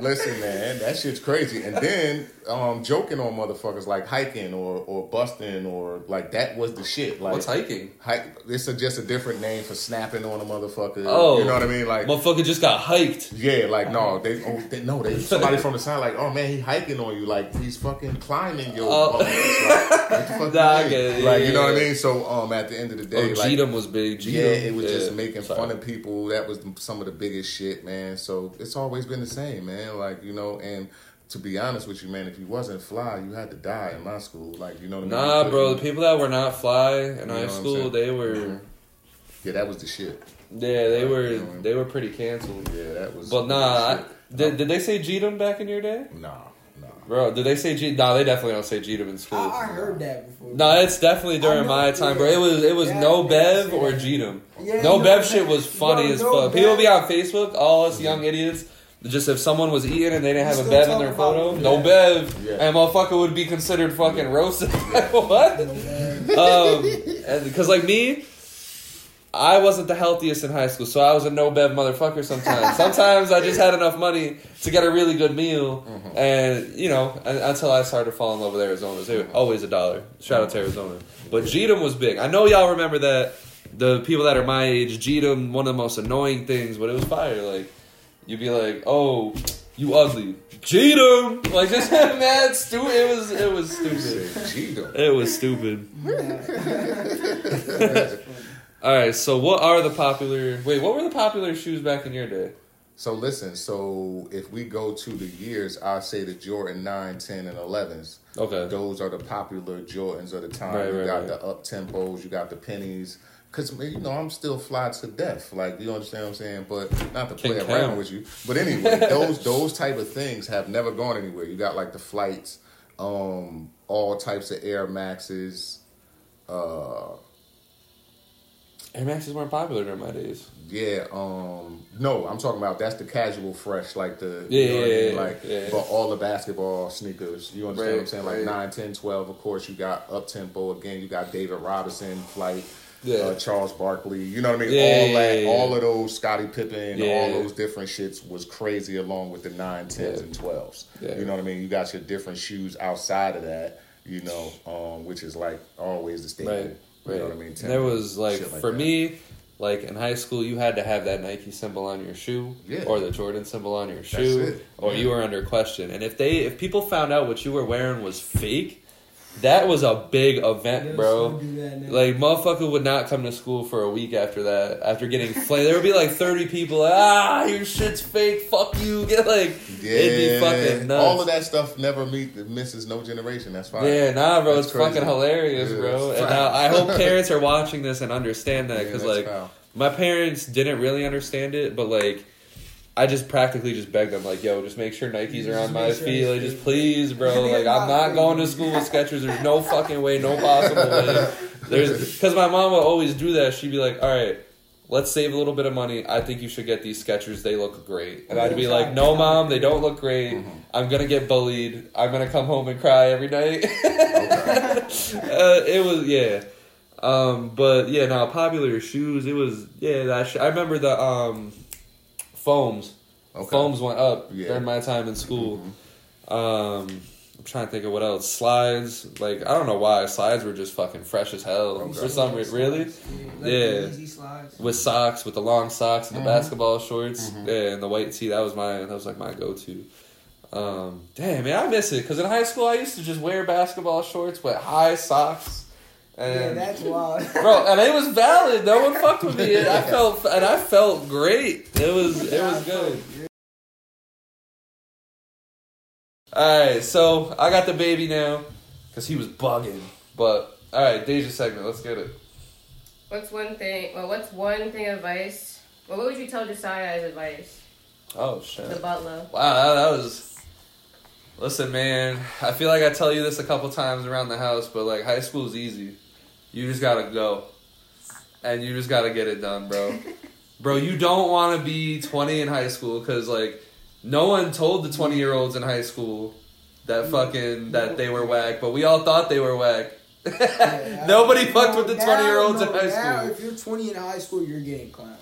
Speaker 1: listen, man, that shit's crazy. And then um, joking on motherfuckers like hiking or or busting or like that was the shit. Like
Speaker 2: What's hiking?
Speaker 1: hike? It's a, just a different name for snapping on a motherfucker.
Speaker 2: Oh.
Speaker 1: you know what I mean? Like.
Speaker 2: Motherfucker just got hiked.
Speaker 1: Yeah, like no, they, oh, they no, they somebody from the side like, oh man, he hiking on you, like he's fucking climbing your.
Speaker 2: Oh.
Speaker 1: Like, what
Speaker 2: Nah, I
Speaker 1: you
Speaker 2: get it.
Speaker 1: Like
Speaker 2: Yeah,
Speaker 1: you know what I mean? So um, at the end of the
Speaker 2: Oh,
Speaker 1: day, like
Speaker 2: Jeetum was big. Jeetum.
Speaker 1: yeah, it was
Speaker 2: Yeah.
Speaker 1: just making
Speaker 2: Sorry.
Speaker 1: fun of people. That was some of the biggest shit, man. So it's always been the same, man. Like you know, and to be honest with you, man, if you wasn't fly, you had to die in my school. Like you know what I mean?
Speaker 2: Nah, bro. The people that were not fly in
Speaker 1: You
Speaker 2: high school, they were,
Speaker 1: Mhm. Yeah, that was the shit.
Speaker 2: yeah, they
Speaker 1: Right,
Speaker 2: were,
Speaker 1: you know I mean?
Speaker 2: they were pretty canceled.
Speaker 1: Yeah, that was.
Speaker 2: But nah, I, did, did they say Jeetum back in your day,
Speaker 1: Nah, nah.
Speaker 2: bro? Did they say Jeetum? Nah, they definitely don't say Jeetum in school.
Speaker 3: I, I heard that before.
Speaker 2: No, it's definitely during
Speaker 3: I know-
Speaker 2: my time, bro. It was it was
Speaker 3: Yeah,
Speaker 2: no Bev or Jeetum.
Speaker 3: Yeah,
Speaker 2: no
Speaker 3: no
Speaker 2: Bev
Speaker 3: Bev.
Speaker 2: shit was funny
Speaker 3: Bro,
Speaker 2: as
Speaker 3: no
Speaker 2: fuck. People be on Facebook, all us young idiots. Just if someone was eating and they didn't have a Bev in their photo,
Speaker 3: it,
Speaker 2: no. Bev,
Speaker 1: Yeah.
Speaker 2: and motherfucker would be considered fucking roasted. what?
Speaker 3: No Bev.
Speaker 2: um, because like me, I wasn't the healthiest in high school, so I was a no bev motherfucker. Sometimes, sometimes I just had enough money to get a really good meal, and you know, un- until I started to fall in love with Arizona, they were always a dollar. Shout out to Arizona, but Jeetum was big. I know y'all remember that. The people that are my age, Jeetum, one of the most annoying things, but it was fire. Like you'd be like, "Oh, you ugly." Jeetum, like just mad stupid. It was it was stupid.
Speaker 1: Said Cheeto.
Speaker 2: It was stupid. All right, so what are the popular? Wait, what were the popular shoes back in your day?
Speaker 1: So listen, so if we go to the years, I say the Jordan 9, 10, and 11s.
Speaker 2: Okay.
Speaker 1: Those are the popular Jordans of the time.
Speaker 2: Right,
Speaker 1: you
Speaker 2: right,
Speaker 1: got
Speaker 2: right.
Speaker 1: the up tempos, you got the pennies. Cause you know I'm still fly to death, like you understand what I'm saying. But not to play
Speaker 2: King
Speaker 1: around
Speaker 2: Cam.
Speaker 1: with you. But anyway, those those type of things have never gone anywhere. You got like the flights, um, all types of Air Maxes. Uh,
Speaker 2: Air Maxes weren't popular during my days.
Speaker 1: Yeah, um no, I'm talking about that's the casual fresh, like the
Speaker 2: Yeah,
Speaker 1: you know what I mean?
Speaker 2: yeah,
Speaker 1: like
Speaker 2: yeah.
Speaker 1: but all the basketball sneakers. You understand what I'm
Speaker 2: Right,
Speaker 1: saying? Like
Speaker 2: right.
Speaker 1: 9, 10, 12, of course you got up tempo again, you got David Robinson, flight,
Speaker 2: Yeah.
Speaker 1: uh, Charles Barkley, you know what I mean?
Speaker 2: Yeah,
Speaker 1: all
Speaker 2: yeah,
Speaker 1: that all of those Scottie Pippen, all those different shits was crazy along with the 9, 10s
Speaker 2: Yeah.
Speaker 1: and 12s.
Speaker 2: Yeah.
Speaker 1: You know what I mean? You got your different shoes outside of that, you know, um, which is like always the staple.
Speaker 2: Right.
Speaker 1: You
Speaker 2: Right.
Speaker 1: know what I mean?
Speaker 2: There was like,
Speaker 1: like
Speaker 2: for
Speaker 1: that.
Speaker 2: me, like in high school, you had to have that Nike symbol on your shoe,
Speaker 1: Yeah.
Speaker 2: or the Jordan symbol on your shoe, or
Speaker 1: Yeah.
Speaker 2: you were under question. And if they, if people found out what you were wearing was fake, that was a big event, bro.
Speaker 3: still do that now.
Speaker 2: Like motherfucker would not come to school for a week after that. After getting flamed, there would be like thirty people. Like, ah, your shit's fake. Fuck you. Get like it'd be fucking nuts.
Speaker 1: All of that stuff never meet misses no generation. That's fine.
Speaker 2: Yeah, nah, bro,
Speaker 1: That's
Speaker 2: it's
Speaker 1: crazy.
Speaker 2: fucking hilarious,
Speaker 1: Yeah,
Speaker 2: bro. And now I hope parents are watching this and understand that because
Speaker 1: that's
Speaker 2: like
Speaker 1: foul.
Speaker 2: my parents didn't really understand it, but like. I just practically just begged them, like, yo, just make sure Nikes are on my
Speaker 3: sure
Speaker 2: feet. Like, just please, bro. Like, I'm not going to school with Skechers. There's no fucking way, no possible way. There's because my mom would always do that. She'd be like, all right, let's save a little bit of money. I think you should get these Skechers. They look great. And I'd be like, no, mom, they don't look great. I'm gonna get bullied. I'm gonna come home and cry every night. uh, it was yeah. Um, but yeah, now popular shoes. It was yeah. That sh- I remember the um, foams.
Speaker 1: Okay.
Speaker 2: Foams went up
Speaker 1: Yeah.
Speaker 2: during my time in school. Um, I'm trying to think of what else. Slides. Like I don't know why slides were just fucking fresh as hell
Speaker 1: Okay.
Speaker 2: for some reason. Really
Speaker 3: Yeah, like
Speaker 2: Yeah.
Speaker 3: Yeezy slides.
Speaker 2: with socks, with the long socks and the
Speaker 1: Mhm.
Speaker 2: basketball shorts,
Speaker 1: Mhm.
Speaker 2: yeah, and the white tee. That was my that was like my go to. Um, damn man, I miss it because in high school I used to just wear basketball shorts with high socks,
Speaker 3: Yeah,
Speaker 2: and
Speaker 3: that's wild.
Speaker 2: bro, and it was valid. No one fucked with me. And I felt and I felt great. It was it was good. All right, so I got the baby now because he was bugging. But all right, Deja segment. Let's get it.
Speaker 4: What's one thing? Well, what's one thing of advice? Well, what would you tell Josiah as advice?
Speaker 2: Oh shit.
Speaker 4: The butler.
Speaker 2: Wow, that, that was. Listen, man. I feel like I tell you this a couple times around the house, but like high school is easy. You just gotta go, and you just gotta get it done, bro. bro, you don't want to be twenty in high school because like no one told the twenty year olds in high school that fucking that they were whack, but we all thought they were whack.
Speaker 3: Yeah,
Speaker 2: Nobody
Speaker 3: I-
Speaker 2: fucked with the twenty year olds in high
Speaker 3: now
Speaker 2: school.
Speaker 3: If you're 20 in high school, you're getting clowned.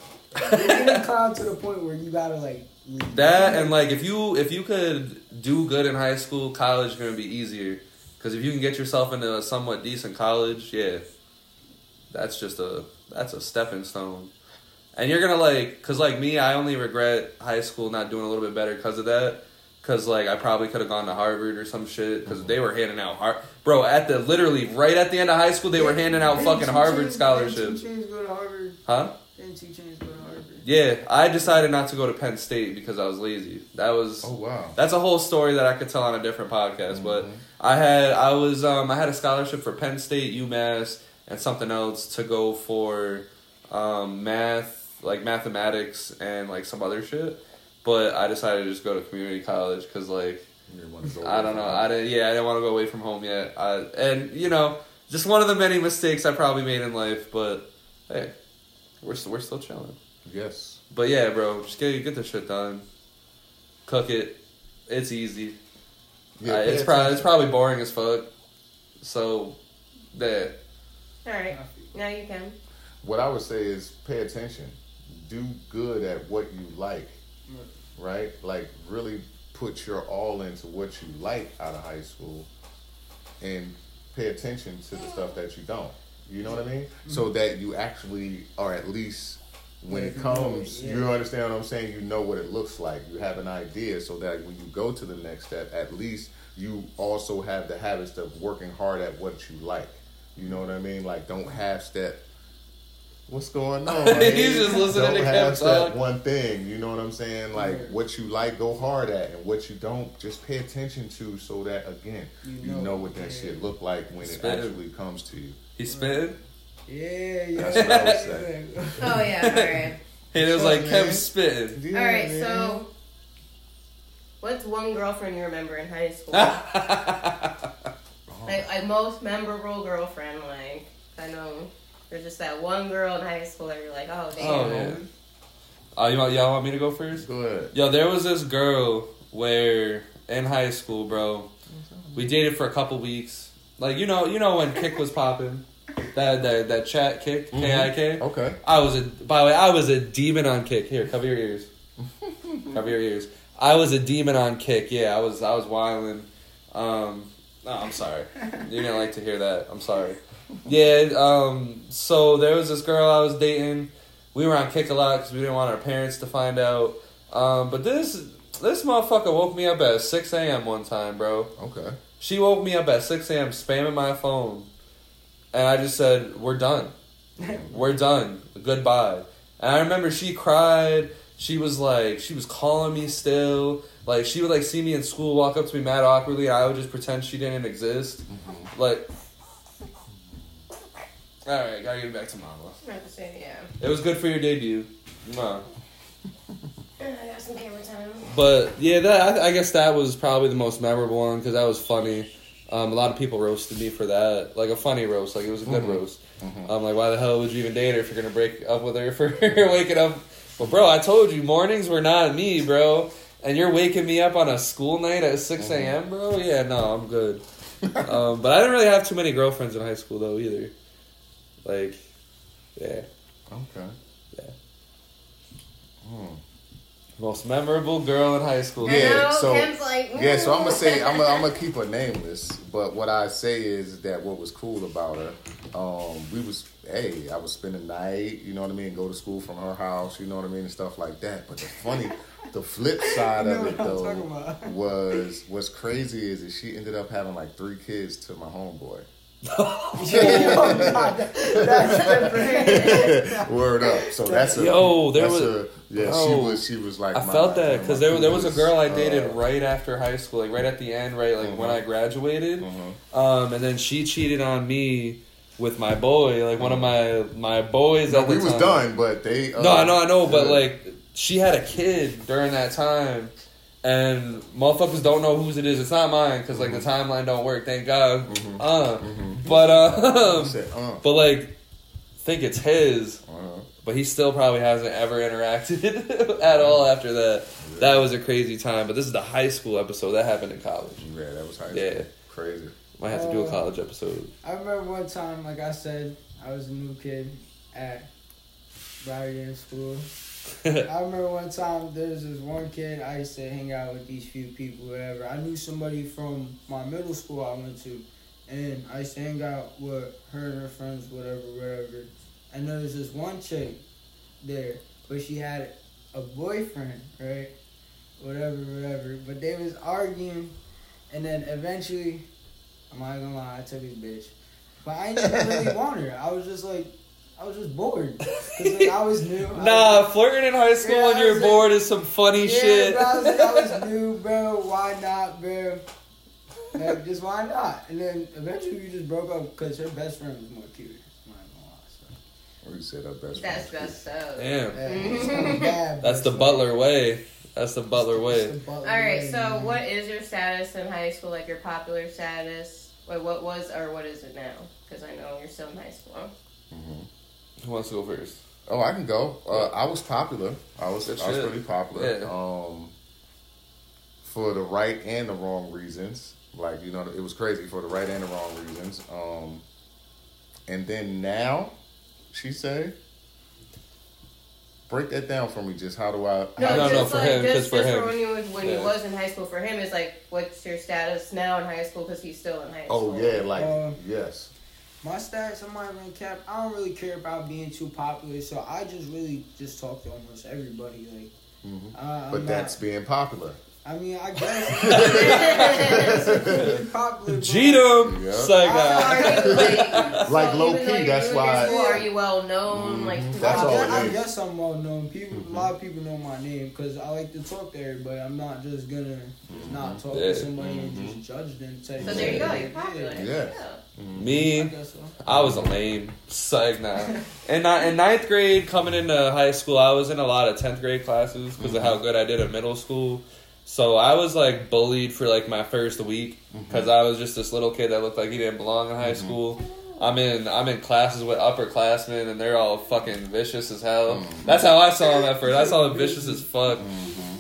Speaker 3: You're getting clowned to the point where you gotta like leave.
Speaker 2: That and like if you if you could do good in high school, college is gonna be easier. Because if you can get yourself into a somewhat decent college, yeah, that's just a that's a stepping stone. And you're gonna like, cause like me, I only regret high school not doing a little bit better because of that. Cause like I probably could have gone to Harvard or some shit. Cause they were handing out Har- bro at the literally right at the end of high school they were handing out fucking Harvard scholarships.
Speaker 3: Didn't Two Chainz go to Harvard?
Speaker 2: Huh?
Speaker 3: Didn't Two Chainz go to Harvard?
Speaker 2: Yeah, I decided not to go to Penn State because I was lazy. That was
Speaker 1: Oh wow.
Speaker 2: that's a whole story that I could tell on a different podcast. But
Speaker 1: Mhm.
Speaker 2: I had I was um I had a scholarship for Penn State, UMass, and something else to go for um math, like mathematics and like some other shit. But I decided to just go to community college because like
Speaker 1: You wanna go
Speaker 2: I don't know I didn't yeah I didn't want to go away from home yet. I, and you know just one of the many mistakes I probably made in life. But hey, we're still, we're still chilling.
Speaker 1: Yes.
Speaker 2: But yeah, bro, just get get the shit done. Cook it. It's easy.
Speaker 1: Yeah,
Speaker 2: Uh, it's probably it's probably boring as fuck. So, there.
Speaker 4: All right, now you can.
Speaker 1: What I would say is pay attention. Do good at what you like. Right? Like really put your all into what you like out of high school and pay attention to the stuff that you don't. You know what I mean? So that you actually are at least when it
Speaker 3: it,
Speaker 1: comes,
Speaker 3: yeah.
Speaker 1: you understand what I'm saying? You know what it looks like. You have an idea so that when you go to the next step, at least you also have the habits of working hard at what you like. You know what I mean? Like don't half step. What's going on?
Speaker 2: He's
Speaker 1: man?
Speaker 2: just listening
Speaker 1: don't
Speaker 2: to Kev
Speaker 1: half step one thing. You know what I'm saying? Like
Speaker 3: Yeah.
Speaker 1: what you like, go hard at, and what you don't, just pay attention to, so that again,
Speaker 3: You
Speaker 1: you
Speaker 3: know.
Speaker 1: know, what that
Speaker 3: Yeah.
Speaker 1: shit look like when it
Speaker 2: it.
Speaker 1: actually comes to you.
Speaker 2: He spit.
Speaker 3: Yeah, yeah.
Speaker 1: That's what I would say.
Speaker 4: Oh yeah, all right.
Speaker 2: And it was like
Speaker 1: up, man?
Speaker 2: Kev spitting.
Speaker 4: All right, so what's one girlfriend you remember in high school? Like, like most memorable girlfriend. Like I know there's just that one girl in high school that you're like, oh damn.
Speaker 2: Oh yeah. Oh, you want y'all want me to go first?
Speaker 1: Go ahead.
Speaker 2: Yo, there was this girl where in high school, bro, we dated for a couple weeks. Like you know, you know when Kik was popping, that that that chat Kik K I K.
Speaker 1: Okay.
Speaker 2: I was a by the way, I was a demon on Kik. Here, cover your ears. cover your ears. I was a demon on Kik. Yeah, I was I was wilding. Um, no, I'm sorry. You didn't like to hear that. I'm sorry. Yeah. Um. So there was this girl I was dating. We were on Kik a lot because we didn't want our parents to find out. Um. But this this motherfucker woke me up at six a.m. one time, bro.
Speaker 1: Okay.
Speaker 2: She woke me up at 6 a.m. spamming my phone. And I just said, We're done. We're done. Goodbye. And I remember she cried. She was like, she was calling me still. Like, she would like see me in school, walk up to me mad awkwardly, and I would just pretend she didn't exist. Like, alright, gotta get back to mama.
Speaker 4: I have to yeah.
Speaker 2: It was good for your debut. Mwah.
Speaker 4: I got some camera time.
Speaker 2: But yeah, that I, I guess that was probably the most memorable one because that was funny. Um, a lot of people roasted me for that, like a funny roast, like it was a good
Speaker 1: Mhm.
Speaker 2: roast.
Speaker 1: Mm-hmm.
Speaker 2: I'm like, why the hell would you even date her if you're gonna break up with her for waking up? Well, bro, I told you mornings were not me, bro. And you're waking me up on a school night at 6
Speaker 1: Mm-hmm.
Speaker 2: a.m., bro? Yeah, no, I'm good. um, but I didn't really have too many girlfriends in high school, though, either. Like, yeah.
Speaker 1: Okay.
Speaker 2: Yeah.
Speaker 1: Hmm.
Speaker 2: Most memorable girl in high school.
Speaker 4: I
Speaker 1: Yeah, so-
Speaker 4: like,
Speaker 1: Yeah, so I'm gonna say. I'm gonna, I'm gonna keep her nameless, but what I say is that what was cool about her, um, we was hey, I was spend the night, you know what I mean, go to school from her house, you know what I mean, and stuff like that. But the funny, the flip side
Speaker 3: You
Speaker 1: of it though was what's crazy is that she ended up having like three kids to my homeboy.
Speaker 3: Oh, God, that-
Speaker 1: Word up. So that's a
Speaker 2: Yo, there
Speaker 1: that's
Speaker 2: was-
Speaker 1: a, yeah. she was she was like
Speaker 2: I
Speaker 1: my-
Speaker 2: felt that because there, there was a girl I dated
Speaker 1: uh,
Speaker 2: right after high school, like right at the end, right like when
Speaker 1: Mhm.
Speaker 2: I graduated.
Speaker 1: mhm.
Speaker 2: Um, and then she cheated on me with my boy, like one of my my boys.
Speaker 1: No,
Speaker 2: at the
Speaker 1: we was
Speaker 2: time.
Speaker 1: done, but they. Uh,
Speaker 2: No, I know, I know, but like she had a kid during that time, and motherfuckers don't know whose it is. It's not mine because like the timeline don't work. Thank God.
Speaker 1: Mhm.
Speaker 2: Uh,
Speaker 1: Mhm.
Speaker 2: but um,
Speaker 1: He said, uh,
Speaker 2: but like think it's his.
Speaker 1: uh,
Speaker 2: But he still probably hasn't ever interacted at all after that. That was a crazy time. But this is the high school episode. That happened in college.
Speaker 1: yeah, that was high
Speaker 2: Yeah.
Speaker 1: Crazy.
Speaker 2: Might have to do a
Speaker 3: Uh,
Speaker 2: college episode.
Speaker 3: I remember one time, like I said, I was a new kid at Brighton School. I remember one time there was this one kid I used to hang out with these few people, whatever. I knew somebody from my middle school I went to, and I used to hang out with her and her friends, whatever, whatever. And there was this one chick there, but she had a boyfriend, right? Whatever, whatever. But they was arguing, and then eventually, I'm not gonna lie, I took his bitch. But I didn't really want her. I was just like, I was just bored. 'Cause, like, I was new. I
Speaker 2: Nah,
Speaker 3: was-
Speaker 2: flirting in high school
Speaker 3: Yeah,
Speaker 2: when
Speaker 3: I
Speaker 2: you're
Speaker 3: was like-
Speaker 2: bored is some funny
Speaker 3: yeah,
Speaker 2: shit.
Speaker 3: Bro, I, was like, I was new, bro. Why not, bro? Like, just why not? And then eventually we just broke up because her best friend was more cute. I'm not gonna lie, so.
Speaker 1: Said our best.
Speaker 4: That's
Speaker 1: friend.
Speaker 4: messed up.
Speaker 2: Damn.
Speaker 3: Yeah, it's kinda bad,
Speaker 2: That's the Butler way. That's the Butler way.
Speaker 3: the Butler
Speaker 4: All right,
Speaker 3: way,
Speaker 4: so
Speaker 3: man.
Speaker 4: what is your status in high school? Like your popular status? Wait, what was or what is it now? Because I know you're still in high school.
Speaker 1: Mhm.
Speaker 2: Who wants to go first?
Speaker 1: Oh, I can go. Uh, I was popular. I was.
Speaker 2: Good
Speaker 1: I was
Speaker 2: shit.
Speaker 1: pretty popular.
Speaker 2: Yeah.
Speaker 1: Um, for the right and the wrong reasons. Like you know, it was crazy for the right and the wrong reasons. Um, and then now, she say, break that down for me. Just how do I?
Speaker 2: No,
Speaker 1: how-
Speaker 2: no,
Speaker 4: just
Speaker 2: for
Speaker 4: like,
Speaker 2: him,
Speaker 4: Just,
Speaker 2: just for
Speaker 4: just
Speaker 2: him.
Speaker 4: when you was when
Speaker 2: Yeah.
Speaker 4: you was in high school. For him, it's like, what's your status now in high school? Because he's still in high school.
Speaker 1: Oh yeah, like
Speaker 3: Uh,
Speaker 1: yes.
Speaker 3: My stats, I'm not even cap. I don't really care about being too popular, so I just really just talk to almost everybody. Like,
Speaker 1: Mhm.
Speaker 3: uh,
Speaker 1: But
Speaker 3: not-
Speaker 1: that's being popular.
Speaker 3: I mean, I guess it's popular. bro.
Speaker 1: Yeah.
Speaker 2: Psych
Speaker 4: So
Speaker 2: out.
Speaker 4: are you, like,
Speaker 1: Like
Speaker 4: so
Speaker 1: low key,
Speaker 4: you're
Speaker 1: that's why-
Speaker 4: School, are you well known?
Speaker 1: Mhm.
Speaker 4: Like
Speaker 1: That's
Speaker 3: I, guess, I guess I'm well known. People, a lot of mm-hmm. people know my name because I like to talk to everybody. I'm not just gonna just not talk
Speaker 2: Yeah.
Speaker 3: to somebody and just mm-hmm. judge them. Say,
Speaker 4: So there you go.
Speaker 3: yeah,
Speaker 4: You're popular.
Speaker 1: Yeah.
Speaker 3: I
Speaker 2: Me,
Speaker 3: guess so.
Speaker 2: I was a lame. Psych now. And ni- in ninth grade, coming into high school, I was in a lot of tenth grade classes because of how good I did at middle school. So I was like bullied for like my first week mm-hmm. because I was just this little kid that looked like he didn't belong in high mm-hmm. school. I'm in I'm in classes with upperclassmen and they're all fucking vicious as hell. Mm-hmm. That's how I saw them at first. I saw them vicious as fuck.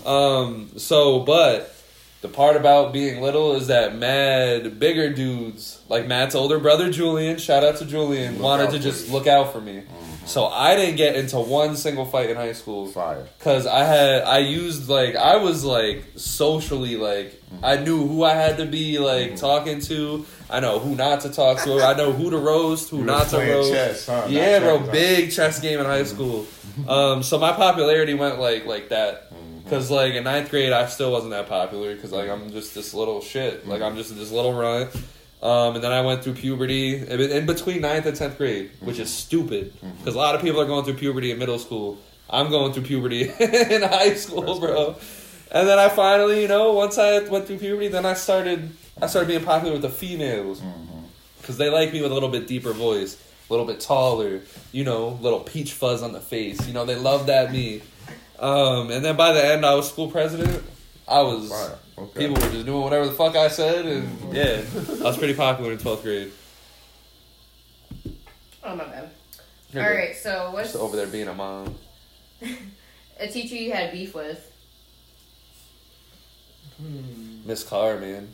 Speaker 2: Um. So, but the part about being little is that mad bigger dudes, like Matt's older brother Julian, shout out to Julian,
Speaker 1: Look
Speaker 2: wanted to just
Speaker 1: you.
Speaker 2: look out for me. So I didn't get into one single fight in high school
Speaker 1: Fire.
Speaker 2: because I had I used like I was like socially like mm-hmm. I knew who I had to be like mm-hmm. talking to. I know who not to talk to. I know who to roast, who
Speaker 1: You
Speaker 2: not to roast.
Speaker 1: chess, huh? Not
Speaker 2: Yeah, bro,
Speaker 1: checkers, huh?
Speaker 2: big chess game in high mm-hmm. school. Um, so my popularity went like like that. Cause like in ninth grade, I still wasn't that popular. Cause like I'm just this little shit. Like I'm just this little runt. Um, and then I went through puberty in in between ninth and tenth grade, which is stupid. Cause a lot of people are going through puberty in middle school. I'm going through puberty in high school,
Speaker 1: That's
Speaker 2: bro. And then I finally, you know, once I went through puberty, then I started I started being popular with the females because they like me with a little bit deeper voice, a little bit taller, you know, little peach fuzz on the face. You know, they love that me. Um, and then by the end, I was school president. I was.
Speaker 1: Okay.
Speaker 2: people were just doing whatever the fuck I said, and yeah, I was pretty popular in twelfth grade.
Speaker 4: Oh my bad.
Speaker 2: You're
Speaker 4: All
Speaker 2: good.
Speaker 4: right, so what's
Speaker 2: Just over there being a mom.
Speaker 4: a teacher you had beef with?
Speaker 3: Hmm.
Speaker 2: Miss Carr, man.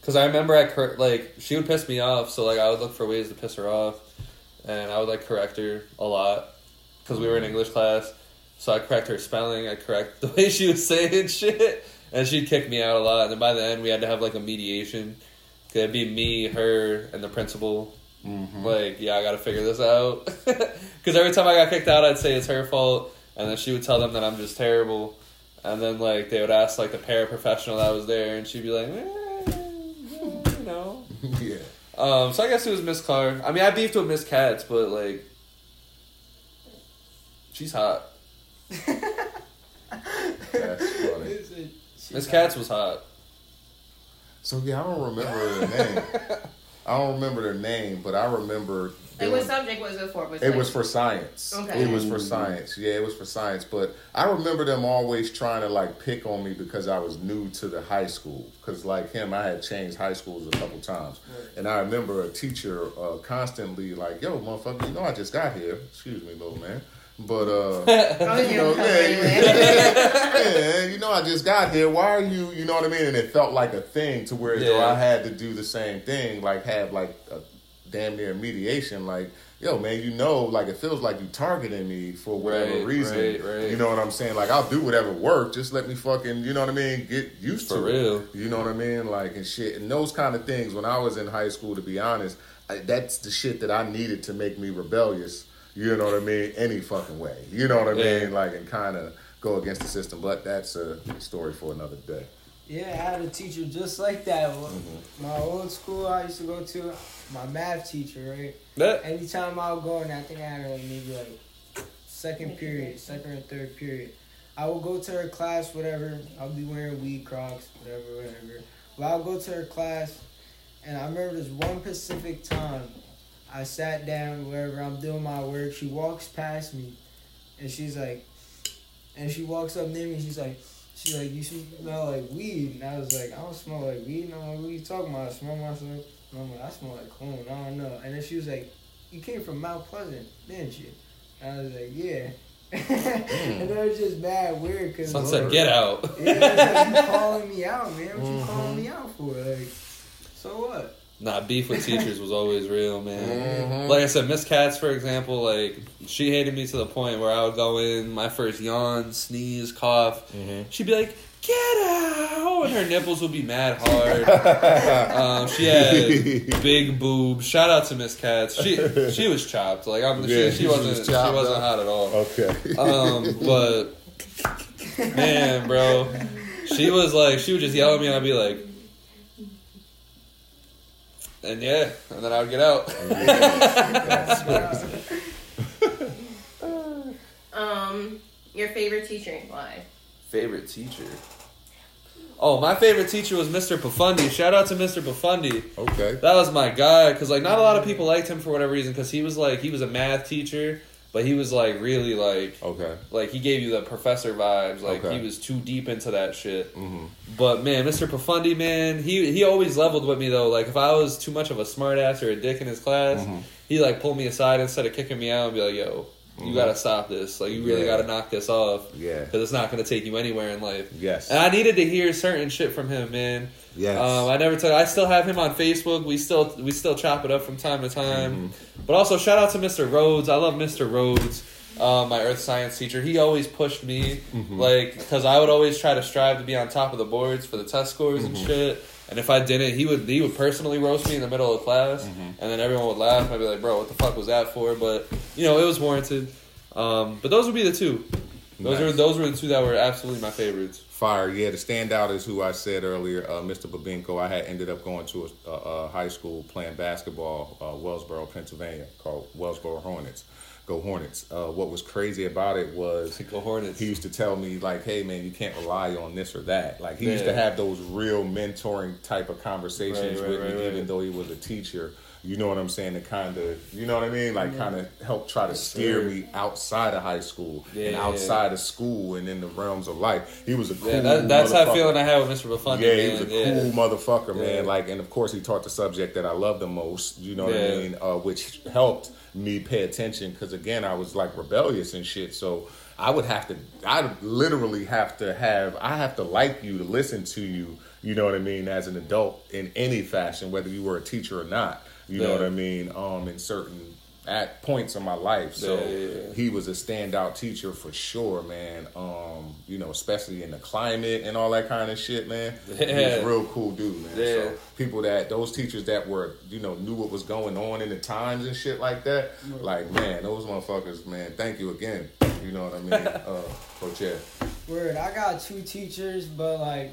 Speaker 2: Because I remember I cor- like she would piss me off, so like I would look for ways to piss her off, and I would like correct her a lot because we were in English class. So I correct her spelling, I correct the way she was saying shit, and she'd kick me out a lot. And then by the end, we had to have like a mediation. 'Cause It'd be me, her, and the principal.
Speaker 1: Mm-hmm.
Speaker 2: Like, yeah, I got to figure this out. Because every time I got kicked out, I'd say it's her fault, and then she would tell them that I'm just terrible. And then like they would ask like the paraprofessional that was there, and she'd be like, eh, yeah, you know.
Speaker 1: yeah.
Speaker 2: Um, so I guess it was Miss Carr. I mean, I beefed with Miss Katz, but like, she's hot.
Speaker 1: That's funny.
Speaker 3: It's a-
Speaker 2: Miss Katz was hot.
Speaker 1: So yeah, I don't remember their name. I don't remember their name, but I remember.
Speaker 4: Like, what subject was it for? Was
Speaker 1: It was for science.
Speaker 4: Okay.
Speaker 1: It was for science. Yeah, it was for science. But I remember them always trying to like pick on me because I was new to the high school. Because like him, I had changed high schools a couple times, and I remember a teacher uh, constantly like, "Yo, motherfucker, you know I just got here." Excuse me, little man. But uh,
Speaker 4: I
Speaker 1: you know,
Speaker 4: come
Speaker 1: yeah,
Speaker 4: anyway.
Speaker 1: yeah, you know, I just got here. Why are you, you know what I mean? And it felt like a thing to where
Speaker 2: Yeah.
Speaker 1: I had to do the same thing, like have like a damn near mediation. Like, yo, man, you know, like it feels like you targeting me for whatever
Speaker 2: Right,
Speaker 1: reason.
Speaker 2: right, right.
Speaker 1: You know what I'm saying? Like, I'll do whatever work. Just let me fucking, you know what I mean? Get used
Speaker 2: For
Speaker 1: to
Speaker 2: real.
Speaker 1: it. You know what I mean? Like and shit and those kind of things. When I was in high school, to be honest, I, that's the shit that I needed to make me rebellious. You know what I mean? Any fucking way. You know what I
Speaker 2: Yeah.
Speaker 1: mean? Like and kind of go against the system. But that's a story for another day.
Speaker 3: Yeah, I had a teacher just like that.
Speaker 1: Mm-hmm.
Speaker 3: My old school I used to go to, my math teacher, right?
Speaker 2: That
Speaker 3: Anytime I would go in, I think I had like maybe like second period, second or third period. I would go to her class, whatever. I'll be wearing weed crocs, whatever, whatever. But I'll go to her class, and I remember this one specific time. I sat down, wherever I'm doing my work. She walks past me, and she's like, and she walks up near me. She's like, she's like, you smell like weed. And I was like, I don't smell like weed. And I'm like, what are you talking about? I smell myself. And I'm like, I smell like cologne. I don't know. And then she was like, you came from Mont Pleasant, didn't you? And I was like, yeah. and hmm. that was just bad weird because
Speaker 2: son said, "Get out."
Speaker 3: yeah, like you calling me out, man. What you calling me out for? Like, so what?
Speaker 2: Nah, beef with teachers was always real, man.
Speaker 1: Mhm.
Speaker 2: Like I said, Miss Katz, for example, like she hated me to the point where I would go in, my first yawn, sneeze, cough. She'd be like, "Get out!" and her nipples would be mad hard. um, she had big boobs. Shout out to Miss Katz. She she was chopped. Like I'm,
Speaker 1: Yeah,
Speaker 2: she,
Speaker 1: she
Speaker 2: she
Speaker 1: was
Speaker 2: wasn't
Speaker 1: chopped
Speaker 2: she wasn't hot at all.
Speaker 1: Okay.
Speaker 2: Um, but man, bro, she was like, she would just yell at me, and I'd be like, and yeah, and then I would get out.
Speaker 4: Um, your favorite teacher why?
Speaker 2: favorite teacher. Oh, my favorite teacher was Mr. Pafundi. Shout out to Mr. Pafundi.
Speaker 1: okay.
Speaker 2: That was my guy because like not a lot of people liked him for whatever reason because he was like he was a math teacher, but he was like really like
Speaker 1: Okay.
Speaker 2: like he gave you the professor vibes. Like
Speaker 1: Okay.
Speaker 2: he was too deep into that shit.
Speaker 1: hmm
Speaker 2: But man, Mr. Pafundi, man, he he always leveled with me though. Like if I was too much of a smartass or a dick in his class,
Speaker 1: Mhm.
Speaker 2: he like pulled me aside instead of kicking me out and be like, "Yo, you
Speaker 1: Mhm.
Speaker 2: gotta stop this. Like you really
Speaker 1: Yeah.
Speaker 2: gotta knock this off
Speaker 1: Yeah.
Speaker 2: because it's not gonna take you anywhere in life."
Speaker 1: Yes.
Speaker 2: And I needed to hear certain shit from him, man.
Speaker 1: yes.
Speaker 2: Um, I never took. I still have him on Facebook. We still we still chop it up from time to time.
Speaker 1: Mm-hmm.
Speaker 2: But also shout out to Mr. Rhodes. I love Mr. Rhodes, uh, my earth science teacher. He always pushed me,
Speaker 1: Mm-hmm.
Speaker 2: like because I would always try to strive to be on top of the boards for the test scores
Speaker 1: Mm-hmm.
Speaker 2: and shit. And if I didn't, he would he would personally roast me in the middle of class,
Speaker 1: Mm-hmm.
Speaker 2: and then everyone would laugh. I'd be like, "Bro, what the fuck was that for?" But you know, it was warranted. Um, but those would be the two. Those
Speaker 1: Nice.
Speaker 2: were those were the two that were absolutely my favorites.
Speaker 1: Fire, yeah. The standout is who I said earlier, uh, Mr. Babinko. I had ended up going to a, a, high school playing basketball, uh, Wellsboro, Pennsylvania, called Wellsboro Hornets. Go Hornets. Uh, what was crazy about it was
Speaker 2: Go Hornets.
Speaker 1: he used to tell me like, "Hey man, you can't rely on this or that." Like he used to have those real mentoring type of conversations
Speaker 2: Right, right,
Speaker 1: with
Speaker 2: right,
Speaker 1: me, even though he was a teacher. You know what I'm saying? To kind of, you know what I mean? Like kind of help try to steer me outside of high school and
Speaker 2: Yeah.
Speaker 1: outside of school and in the realms of life. He was a cool.
Speaker 2: Yeah, that, that's how
Speaker 1: motherfucker.
Speaker 2: feeling I had with Mr. Buffoni.
Speaker 1: Yeah,
Speaker 2: man.
Speaker 1: he was a
Speaker 2: yeah.
Speaker 1: cool motherfucker,
Speaker 2: Yeah.
Speaker 1: man. Like, and of course, he taught the subject that I love the most. You know what
Speaker 2: Yeah.
Speaker 1: I mean? Uh, which helped me pay attention because again, I was like rebellious and shit. So I would have to, I literally have to have, I have to like you to listen to you. You know what I mean? As an adult in any fashion, whether you were a teacher or not. You know what I mean? Um, in certain at points in my life. So
Speaker 2: Yeah, yeah, yeah.
Speaker 1: he was a standout teacher for sure, man. Um, you know, especially in the climate and all that kind of shit, man. He was a real cool dude, man.
Speaker 2: Yeah.
Speaker 1: So people that those teachers that were, you know, knew what was going on in the times and shit like that, like man, those motherfuckers, man. Thank you again. You know what I mean, uh, Coach Ed.
Speaker 3: Word, I got two teachers, but like,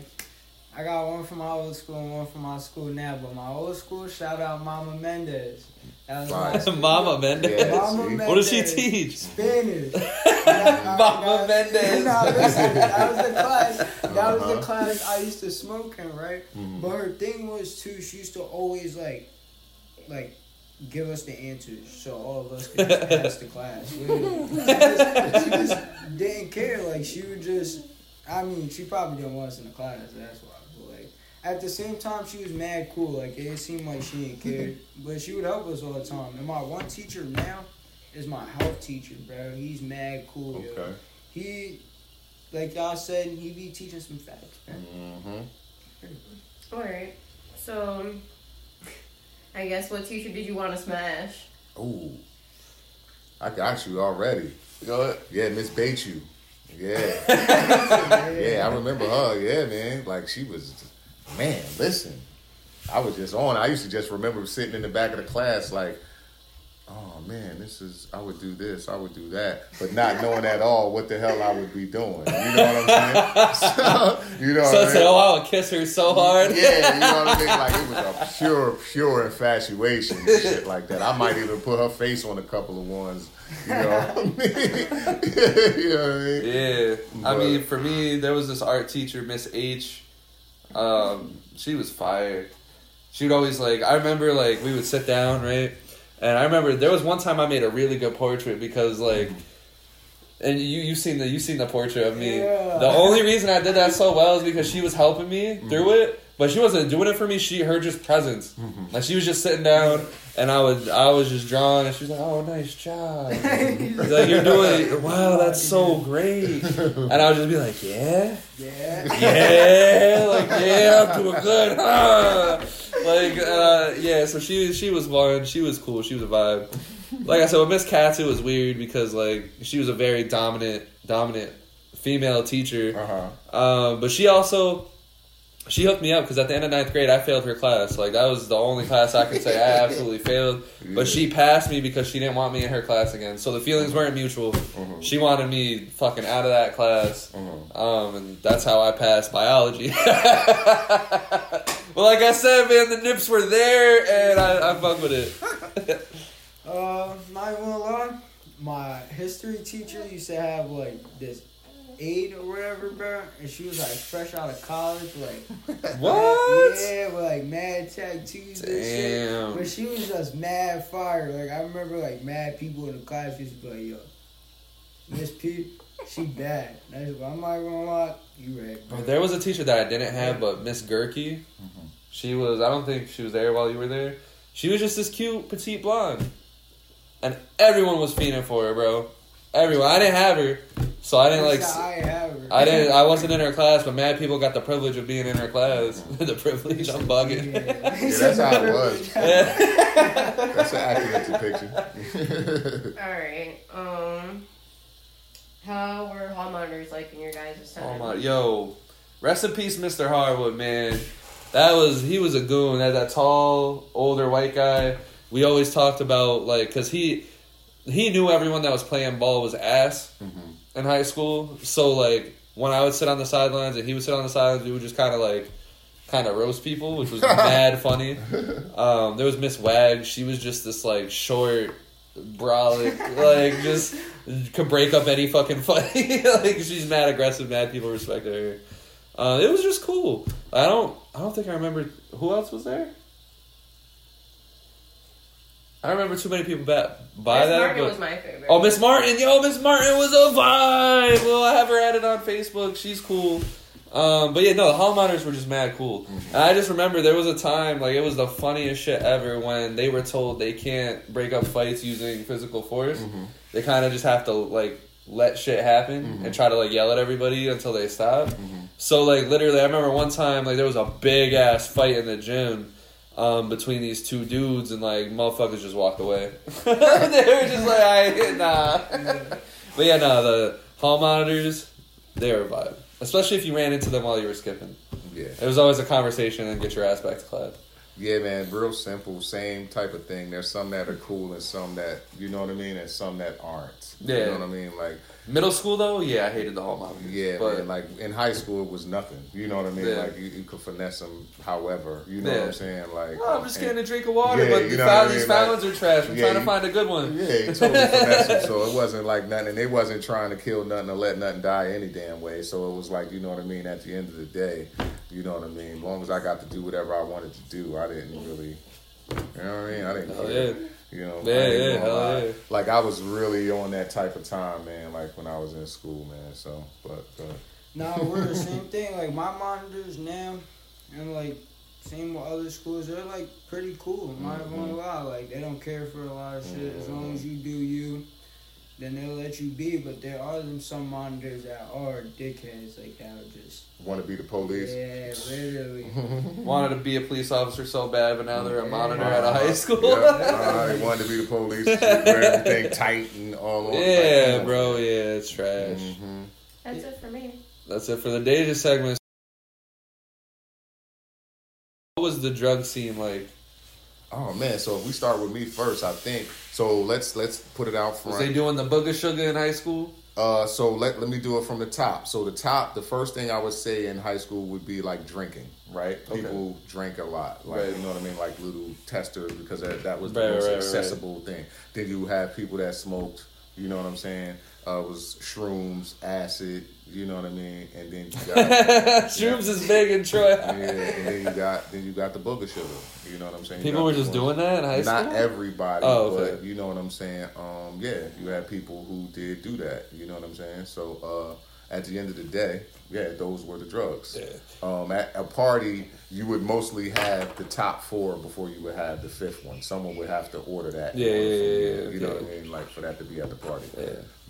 Speaker 3: I got one from my old school and one from my school now. But my old school, shout out Mama Mendez. That was my
Speaker 1: Fire.
Speaker 3: school.
Speaker 2: Mama Mendez.
Speaker 1: Yeah,
Speaker 3: Mama? Mendez.
Speaker 2: What does she teach?
Speaker 3: Spanish.
Speaker 2: Mama Mendez.
Speaker 3: No, listen, that was the class. That was
Speaker 1: Uh-huh.
Speaker 3: the class I used to smoke in, right?
Speaker 1: Mhm.
Speaker 3: But her thing was too. She used to always like, like, give us the answers so all of us could just pass the class. Literally. She just, she just didn't care. Like she would just. I mean, she probably didn't want us in the class. That's why. But like, at the same time, she was mad cool. Like it seemed like she didn't care, but she would help us all the time. And my one teacher now is my health teacher, bro. He's mad cool. yo.
Speaker 1: Okay.
Speaker 3: He, like y'all said, he be teaching some facts, man.
Speaker 1: Mm-hmm.
Speaker 4: All right. So, I guess what teacher did you want to smash?
Speaker 1: Ooh, I got you already.
Speaker 2: Go ahead.
Speaker 1: Yeah, Miss Bachu. Yeah. Yeah, I remember her. Yeah, man. Like she was, man. Listen, I was just on. I used to just remember sitting in the back of the class, like, oh man, this is. I would do this. I would do that, but not knowing at all what the hell I would be doing. You know what I'm saying? So, you know
Speaker 2: So
Speaker 1: what
Speaker 2: I
Speaker 1: I
Speaker 2: said, oh, I would kiss her so hard.
Speaker 1: Yeah, you know what I mean? Like it was a pure, pure infatuation and shit like that. I might even put her face on a couple of ones. You know what I mean? you know what I mean?
Speaker 2: Yeah, I mean, for me, there was this art teacher, Miss H. Um, she was fire. She would always like. I remember like we would sit down, right? And I remember there was one time I made a really good portrait because like, and you you seen the you seen the portrait of me.
Speaker 3: Yeah.
Speaker 2: The only reason I did that so well is because she was helping me
Speaker 1: Mm-hmm.
Speaker 2: through it. But she wasn't doing it for me. She her just presence.
Speaker 1: Mm-hmm.
Speaker 2: Like she was just sitting down, and I would I was just drawing, and she was like, "Oh, nice job." He's like, "You're doing wow, that's so great." And I would just be like, "Yeah,
Speaker 3: Yeah.
Speaker 2: yeah, like yeah, I'm doing good." huh?" Like uh, yeah, so she she was fun. She was cool. She was a vibe. Like I said, with Miss Katz, it was weird because like she was a very dominant dominant female teacher.
Speaker 1: Uh huh.
Speaker 2: Um, but she also she hooked me up because at the end of ninth grade I failed her class. Like that was the only class I could say I absolutely failed. But she passed me because she didn't want me in her class again. So the feelings weren't mutual.
Speaker 1: Mhm.
Speaker 2: She wanted me fucking out of that class.
Speaker 1: Mhm.
Speaker 2: Um, and that's how I passed biology. well, like I said, man, the nips were there, and I, I fuck with it.
Speaker 3: Uh, not even gonna lie, my history teacher used to have like this aide or whatever, bro, and she was like fresh out of college, like
Speaker 2: What?
Speaker 3: Yeah, with like mad tattoos and shit.
Speaker 2: Damn.
Speaker 3: But she was just mad fire. Like I remember, like mad people in the class used to be like, "Yo, Miss P, she bad." That's what I'm not gonna lie. You right, bro.
Speaker 2: Bro, There was a teacher that I didn't have, but Miss Gerke. Mm-hmm. She was. I don't think she was there while you were there. She was just this cute petite blonde, and everyone was fiending for her, bro. Everyone. I didn't have her, so I didn't like.
Speaker 3: I.
Speaker 2: I didn't. I wasn't in her class, but mad people got the privilege of being in her class. the privilege. I'm bugging.
Speaker 3: Yeah,
Speaker 1: Yeah, that's how it was.
Speaker 2: Yeah.
Speaker 1: That's an accurate picture.
Speaker 4: All right. Um, how were hall monitors like in your guys' time?
Speaker 2: Oh my, yo, rest in peace, Mr. Harwood, man. That was he was a goon. That that tall, older white guy. We always talked about like because he he knew everyone that was playing ball was ass in high school. So like when I would sit on the sidelines and he would sit on the sidelines, we would just kind of like kind of roast people, which was mad funny. Um, there was Miss Wag. She was just this like short, brolic, like just could break up any fucking fight. like she's mad aggressive, mad people respected her. Uh, it was just cool. I don't. I don't think I remember who else was there. I remember too many people ba- buy
Speaker 4: Miss
Speaker 2: that.
Speaker 4: Martin
Speaker 2: but-
Speaker 4: was my favorite.
Speaker 2: Oh, Miss Martin, yo, Miss Martin was a vibe. Well, I have her added on Facebook. She's cool. Um, but yeah, no, the hall monitors were just mad cool. Mm-hmm. And I just remember there was a time, like, it was the funniest shit ever when they were told they can't break up fights using physical force. Mm-hmm. They kind of just have to, like, let shit happen mm-hmm. and try to, like, yell at everybody until they stop. So, like, literally, I remember one time, like, there was a big ass fight in the gym um, between these two dudes, and like motherfuckers just walked away. they were just like, I nah. but yeah, no, the hall monitors, they were a vibe. Especially if you ran into them while you were skipping.
Speaker 1: Yeah.
Speaker 2: It was always a conversation and get your ass back to class.
Speaker 1: Yeah, man, real simple, same type of thing. There's some that are cool and some that you know what I mean, and some that aren't. Yeah, You
Speaker 2: Yeah.
Speaker 1: know what I mean? Like
Speaker 2: Middle school though, yeah, I hated the hall monitors.
Speaker 1: yeah,
Speaker 2: but
Speaker 1: man, like in high school it was nothing. You know what I mean?
Speaker 2: Yeah.
Speaker 1: Like you, you could finesse them however. You know what I'm saying? Like
Speaker 2: oh, I'm just getting a drink of water,
Speaker 1: Yeah,
Speaker 2: but
Speaker 1: you know what I
Speaker 2: these
Speaker 1: mean, like-
Speaker 2: are trash. I'm
Speaker 1: Yeah,
Speaker 2: trying to
Speaker 1: you-
Speaker 2: find a good one.
Speaker 1: Yeah, he totally finessed him. So it wasn't like nothing. They wasn't trying to kill nothing or let nothing die any damn way. So it was like, you know what I mean. At the end of the day, you know what I mean. As long as I got to do whatever I wanted to do, I didn't really. You know what I mean? I didn't
Speaker 2: Hell
Speaker 1: care.
Speaker 2: yeah.
Speaker 1: You know,
Speaker 2: Yeah, yeah, hell yeah.
Speaker 1: Like I was really on that type of time, man. Like when I was in school, man. So, but uh,
Speaker 3: Nah, we're the same thing. Like my monitors now, and like same with other schools, they're like pretty cool. I'm not gonna lie. Like they don't care for a lot of shit. As long as you do you, then they'll let you be. But there are them some monitors that are dickheads. Like that are just
Speaker 1: want to be the police.
Speaker 3: yeah, literally.
Speaker 2: Wanted to be a police officer so bad, but now they're a
Speaker 3: Yeah.
Speaker 2: monitor at a high school.
Speaker 1: Yeah, they wanted to be the police, wear everything tight and all over.
Speaker 2: Yeah,
Speaker 1: like,
Speaker 2: bro. Yeah, it's trash.
Speaker 1: Mhm.
Speaker 4: That's it for me.
Speaker 2: That's it for the Deja segment. What was the drug scene like?
Speaker 1: Oh man, so if we start with me first, I think. So let's let's put it out
Speaker 2: Was
Speaker 1: front.
Speaker 2: they doing the booger sugar in high school?
Speaker 1: Uh, so let let me do it from the top. So the top, the first thing I would say in high school would be like drinking, right?
Speaker 2: Okay.
Speaker 1: People drink a lot, like
Speaker 2: Right.
Speaker 1: you know what I mean, like little testers because that, that was the
Speaker 2: Right,
Speaker 1: most
Speaker 2: right.
Speaker 1: accessible thing. Then you have people that smoked, you know what I'm saying? Uh, was shrooms, acid, you know what I mean, and then you got
Speaker 2: Shrooms is big in Troy.
Speaker 1: yeah, and then you got then you got the booger sugar, you know what I'm saying? You
Speaker 2: People were just doing that in high school.
Speaker 1: not everybody,
Speaker 2: Oh, okay.
Speaker 1: but you know what I'm saying. Um, yeah, you had people who did do that. You know what I'm saying. So uh, at the end of the day, yeah, those were the drugs.
Speaker 2: Yeah.
Speaker 1: Um, at a party, you would mostly have the top four before you would have the fifth one. Someone would have to order that.
Speaker 2: Yeah, yeah, yeah,
Speaker 1: you-
Speaker 2: yeah,
Speaker 1: know what I mean? Like for that to be at the party.
Speaker 2: Yeah.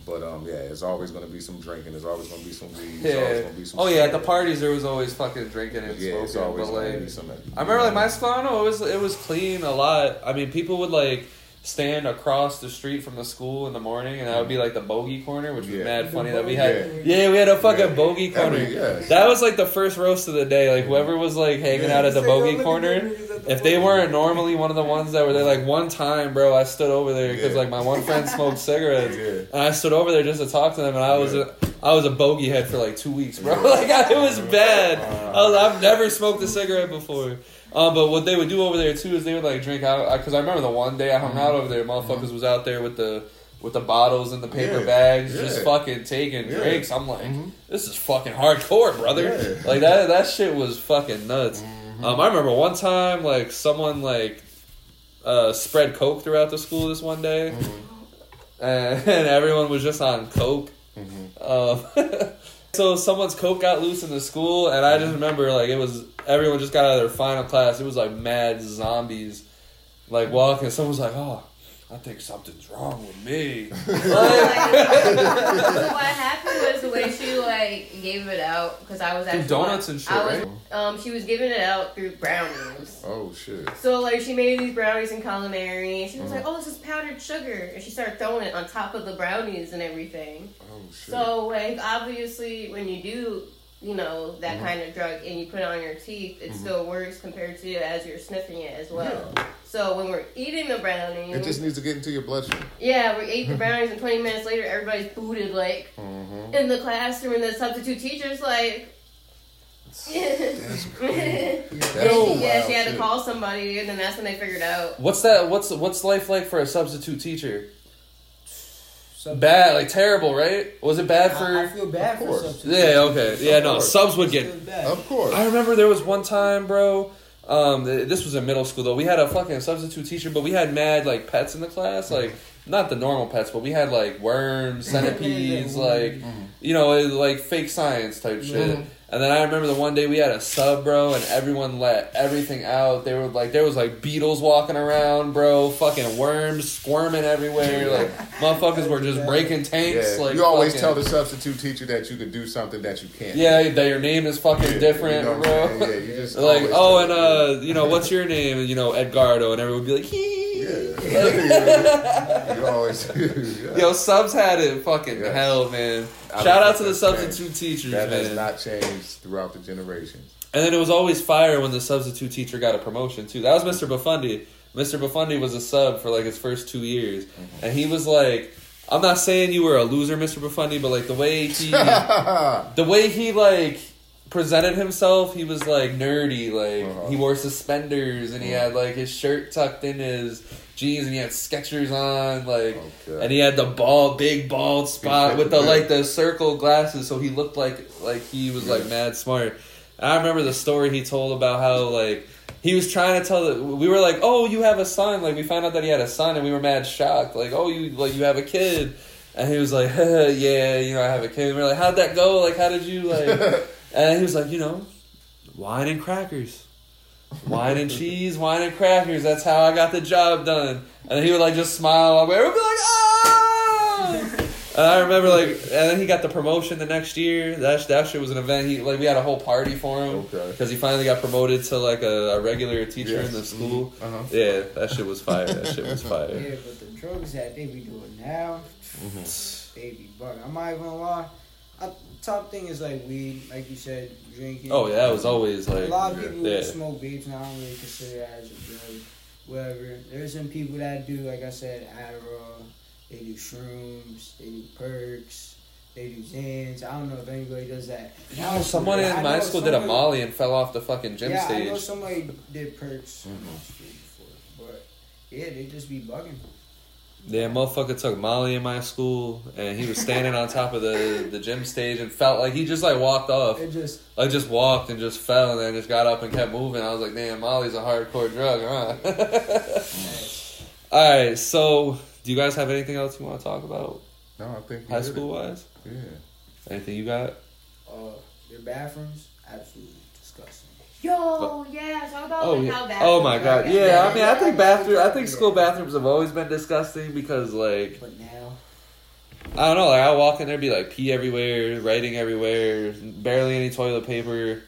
Speaker 1: But um, yeah, it's always going to be some drinking. There's always going to be some weed.
Speaker 2: Yeah.
Speaker 1: going to be some.
Speaker 2: Oh yeah, at the parties there was always fucking drinking and
Speaker 1: Yeah, it's
Speaker 2: smoking.
Speaker 1: always
Speaker 2: But like,
Speaker 1: be some.
Speaker 2: I remember like my school. I. It was it was clean a lot. I mean, people would like stand across the street from the school in the morning, and that would be like the bogey corner, which was
Speaker 1: Yeah.
Speaker 2: mad funny that we had.
Speaker 3: corner.
Speaker 2: Yeah, we had a fucking
Speaker 1: Yeah.
Speaker 2: bogey corner.
Speaker 1: Every- yes.
Speaker 2: That was like the first roast of the day. Like whoever was like hanging
Speaker 1: Yeah.
Speaker 2: out at the
Speaker 3: "Oh,
Speaker 2: bogey
Speaker 3: look at
Speaker 2: corner.
Speaker 3: Them niggas at the
Speaker 2: If they weren't normally one of the ones that were there, like one time, bro, I stood over there because
Speaker 1: Yeah.
Speaker 2: like my one friend smoked cigarettes,
Speaker 1: Yeah.
Speaker 2: and I stood over there just to talk to them, and I was
Speaker 1: Yeah.
Speaker 2: a, I was a bogey head for like two weeks, bro. like I, it was bad. I was, I've never smoked a cigarette before. Um, but what they would do over there too is they would like drink out because I remember the one day I hung out over there, motherfuckers was out there with the with the bottles and the paper
Speaker 1: Yeah.
Speaker 2: bags,
Speaker 1: Yeah.
Speaker 2: just fucking taking
Speaker 1: Yeah.
Speaker 2: drinks. I'm like,
Speaker 1: Mhm.
Speaker 2: this is fucking hardcore, brother. Like that that shit was fucking nuts.
Speaker 1: Mm-hmm.
Speaker 2: Um, I remember one time like someone like uh, spread coke throughout the school this one day,
Speaker 1: Mm-hmm.
Speaker 2: and, and everyone was just on coke. Um, so someone's coke got loose in the school, and I just remember like it was everyone just got out of their final class. It was like mad zombies, like walking. Someone was like, "Oh, I think something's wrong with me."
Speaker 4: so what happened was the way she like gave it out because I was
Speaker 2: Through
Speaker 4: actually
Speaker 2: donuts and shit,
Speaker 4: I was,
Speaker 2: right?
Speaker 4: Um, she was giving it out through brownies.
Speaker 1: Oh shit.
Speaker 4: So like she made these brownies in culinary, and she
Speaker 1: Mm.
Speaker 4: was like, "Oh, this is powdered sugar," and she started throwing it on top of the brownies and everything.
Speaker 1: Oh shit.
Speaker 4: So like obviously when you do you know that
Speaker 1: Mm-hmm.
Speaker 4: kind of drug and you put it on your teeth, it still works compared to as you're sniffing it as well. So when we're eating the brownies,
Speaker 1: it just needs to get into your bloodstream.
Speaker 4: yeah, we ate the brownies, and 20 minutes later, everybody's booted like
Speaker 1: Mm-hmm.
Speaker 4: in the classroom, and the substitute teacher's like.
Speaker 1: That's
Speaker 4: yeah,
Speaker 1: That's
Speaker 4: she, yeah, she had to
Speaker 1: shit.
Speaker 4: call somebody, and then that's when they figured out.
Speaker 2: What's that? What's what's life like for a substitute teacher?
Speaker 3: So-
Speaker 2: Bad, like terrible, right? Was it bad for?
Speaker 3: I, I feel bad
Speaker 1: Of
Speaker 3: for
Speaker 1: course.
Speaker 3: substitutes.
Speaker 2: yeah, okay, yeah,
Speaker 1: Of
Speaker 2: no.
Speaker 1: course.
Speaker 2: Subs would get.
Speaker 1: Of course.
Speaker 2: I remember there was one time, bro. Um, this was in middle school though. We had a fucking substitute teacher, but we had mad like pets in the class, like not the normal pets, but we had like worms, centipedes, mm-hmm. like mm-hmm. you know, like fake science type shit.
Speaker 1: Mm-hmm.
Speaker 2: And then I remember the one day we had a sub, bro, and everyone let everything out. They were like, there was like beetles walking around, bro, fucking worms squirming everywhere. Like motherfuckers were just breaking tanks.
Speaker 1: Yeah,
Speaker 2: Like
Speaker 1: you always
Speaker 2: fucking-
Speaker 1: tell the substitute teacher that you could do something that you can't.
Speaker 2: yeah, that your name is fucking
Speaker 1: Yeah,
Speaker 2: different,
Speaker 1: you know
Speaker 2: bro.
Speaker 1: Yeah, you just
Speaker 2: like, oh, and uh, you know, what's your name? And you know, Edgardo, and everyone would be like, hee.
Speaker 1: Yeah. you always.
Speaker 2: Yo, subs had it fucking
Speaker 1: Yeah.
Speaker 2: hell, man. Shout out to the substitute teachers,
Speaker 1: That
Speaker 2: man.
Speaker 1: has not changed throughout the generations.
Speaker 2: And then it was always fire when the substitute teacher got a promotion too. That was Mr. Bafundi. Mr. Bafundi was a sub for like his first two years, and he was like, "I'm not saying you were a loser, Mr. Bafundi, but like the way he, the way he like presented himself, he was like nerdy. Like
Speaker 1: Uh-huh.
Speaker 2: he wore suspenders and he had like his shirt tucked in his jeans and he had Skechers on, like,
Speaker 1: Okay.
Speaker 2: and he had the bald, big bald spot with the like the circle glasses, so he looked like like he was like mad smart. And I remember the story he told about how like he was trying to tell that we were like, oh, you have a son. Like we found out that he had a son, and we were mad shocked. Like, oh, you like you have a kid, and he was like, yeah, you know, I have a kid. And we are like, how'd that go? Like, how did you like? and he was like, you know, wine and crackers. Wine and cheese, wine and crackers. That's how I got the job done. And he would like just smile while we would be like, ah! And I remember like, and then he got the promotion the next year. That that shit was an event. He like we had a whole party for him
Speaker 1: Okay.
Speaker 2: because he finally got promoted to like a, a regular teacher
Speaker 1: Yes.
Speaker 2: in the school.
Speaker 1: Uh-huh.
Speaker 2: Yeah, that shit was fire. That shit was fire.
Speaker 3: Yeah, but the drugs that they be doing now,
Speaker 2: Mm-hmm.
Speaker 3: they be bugging. I'm not even gonna lie. I, top thing is like weed, like you said, drinking.
Speaker 2: Oh yeah, that was always like A
Speaker 3: lot of people
Speaker 2: yeah.
Speaker 3: smoke vapes now. I don't really consider that as a drug. Whatever. There's some people that do, like I said, Adderall. They do shrooms. They do perks. They do Xans. I don't know if anybody does that.
Speaker 2: Yo, someone in my school did a molly and fell off the fucking gym
Speaker 3: yeah, I know
Speaker 2: stage.
Speaker 3: somebody did perks
Speaker 1: Mhm.
Speaker 3: street before, but yeah, they just be bugging.
Speaker 2: Yeah, motherfucker took Molly in my school, and he was standing on top of the the gym stage and felt like he just like walked off,
Speaker 3: It just
Speaker 2: like just walked and just fell, and then just got up and kept moving. I was like, damn, Molly's a hardcore drug, huh? All right, so do you guys have anything else you want to talk about
Speaker 1: No, I think you
Speaker 2: high
Speaker 1: did it.
Speaker 2: school wise?
Speaker 1: Yeah.
Speaker 2: Anything you got?
Speaker 3: uh, their bathrooms absolutely disgusting.
Speaker 4: Yo, yeah, talk about
Speaker 2: Oh,
Speaker 4: like
Speaker 2: yeah.
Speaker 4: how bad.
Speaker 2: oh my god,
Speaker 3: Yeah,
Speaker 2: yeah. I mean, I think
Speaker 3: yeah.
Speaker 2: bathroom, I think school bathrooms have always been disgusting because like
Speaker 3: But now,
Speaker 2: I don't know, like I walk in there, be like pee everywhere, writing everywhere, barely any toilet paper.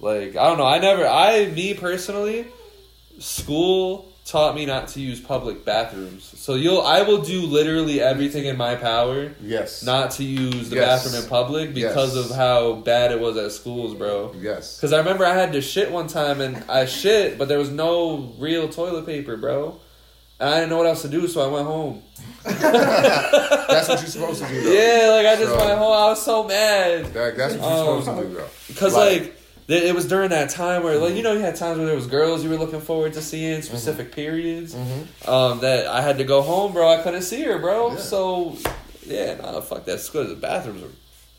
Speaker 2: Like I don't know, I never, I me personally, school taught me not to use public bathrooms. So you'll, I will do literally everything in my power
Speaker 1: Yes.
Speaker 2: not to use the
Speaker 1: Yes.
Speaker 2: bathroom in public because
Speaker 1: Yes.
Speaker 2: of how bad it was at schools, bro.
Speaker 1: Yes.
Speaker 2: Because I remember I had to shit one time and I shit, but there was no real toilet paper, bro. And I didn't know what else to do, so I went home.
Speaker 1: That's what you're supposed to do. Though.
Speaker 2: Yeah, like I just
Speaker 1: So-
Speaker 2: went home. I was so mad
Speaker 1: That, that's what you're
Speaker 2: Um,
Speaker 1: supposed to do, though.
Speaker 2: because
Speaker 1: Like-
Speaker 2: like. It was during that time where, like, you know, you had times where there was girls you were looking forward to seeing specific periods.
Speaker 1: Mhm.
Speaker 2: Um, that I had to go home, bro. I couldn't see her, bro.
Speaker 1: Yeah.
Speaker 2: So, yeah, nah, fuck that. School, the bathrooms are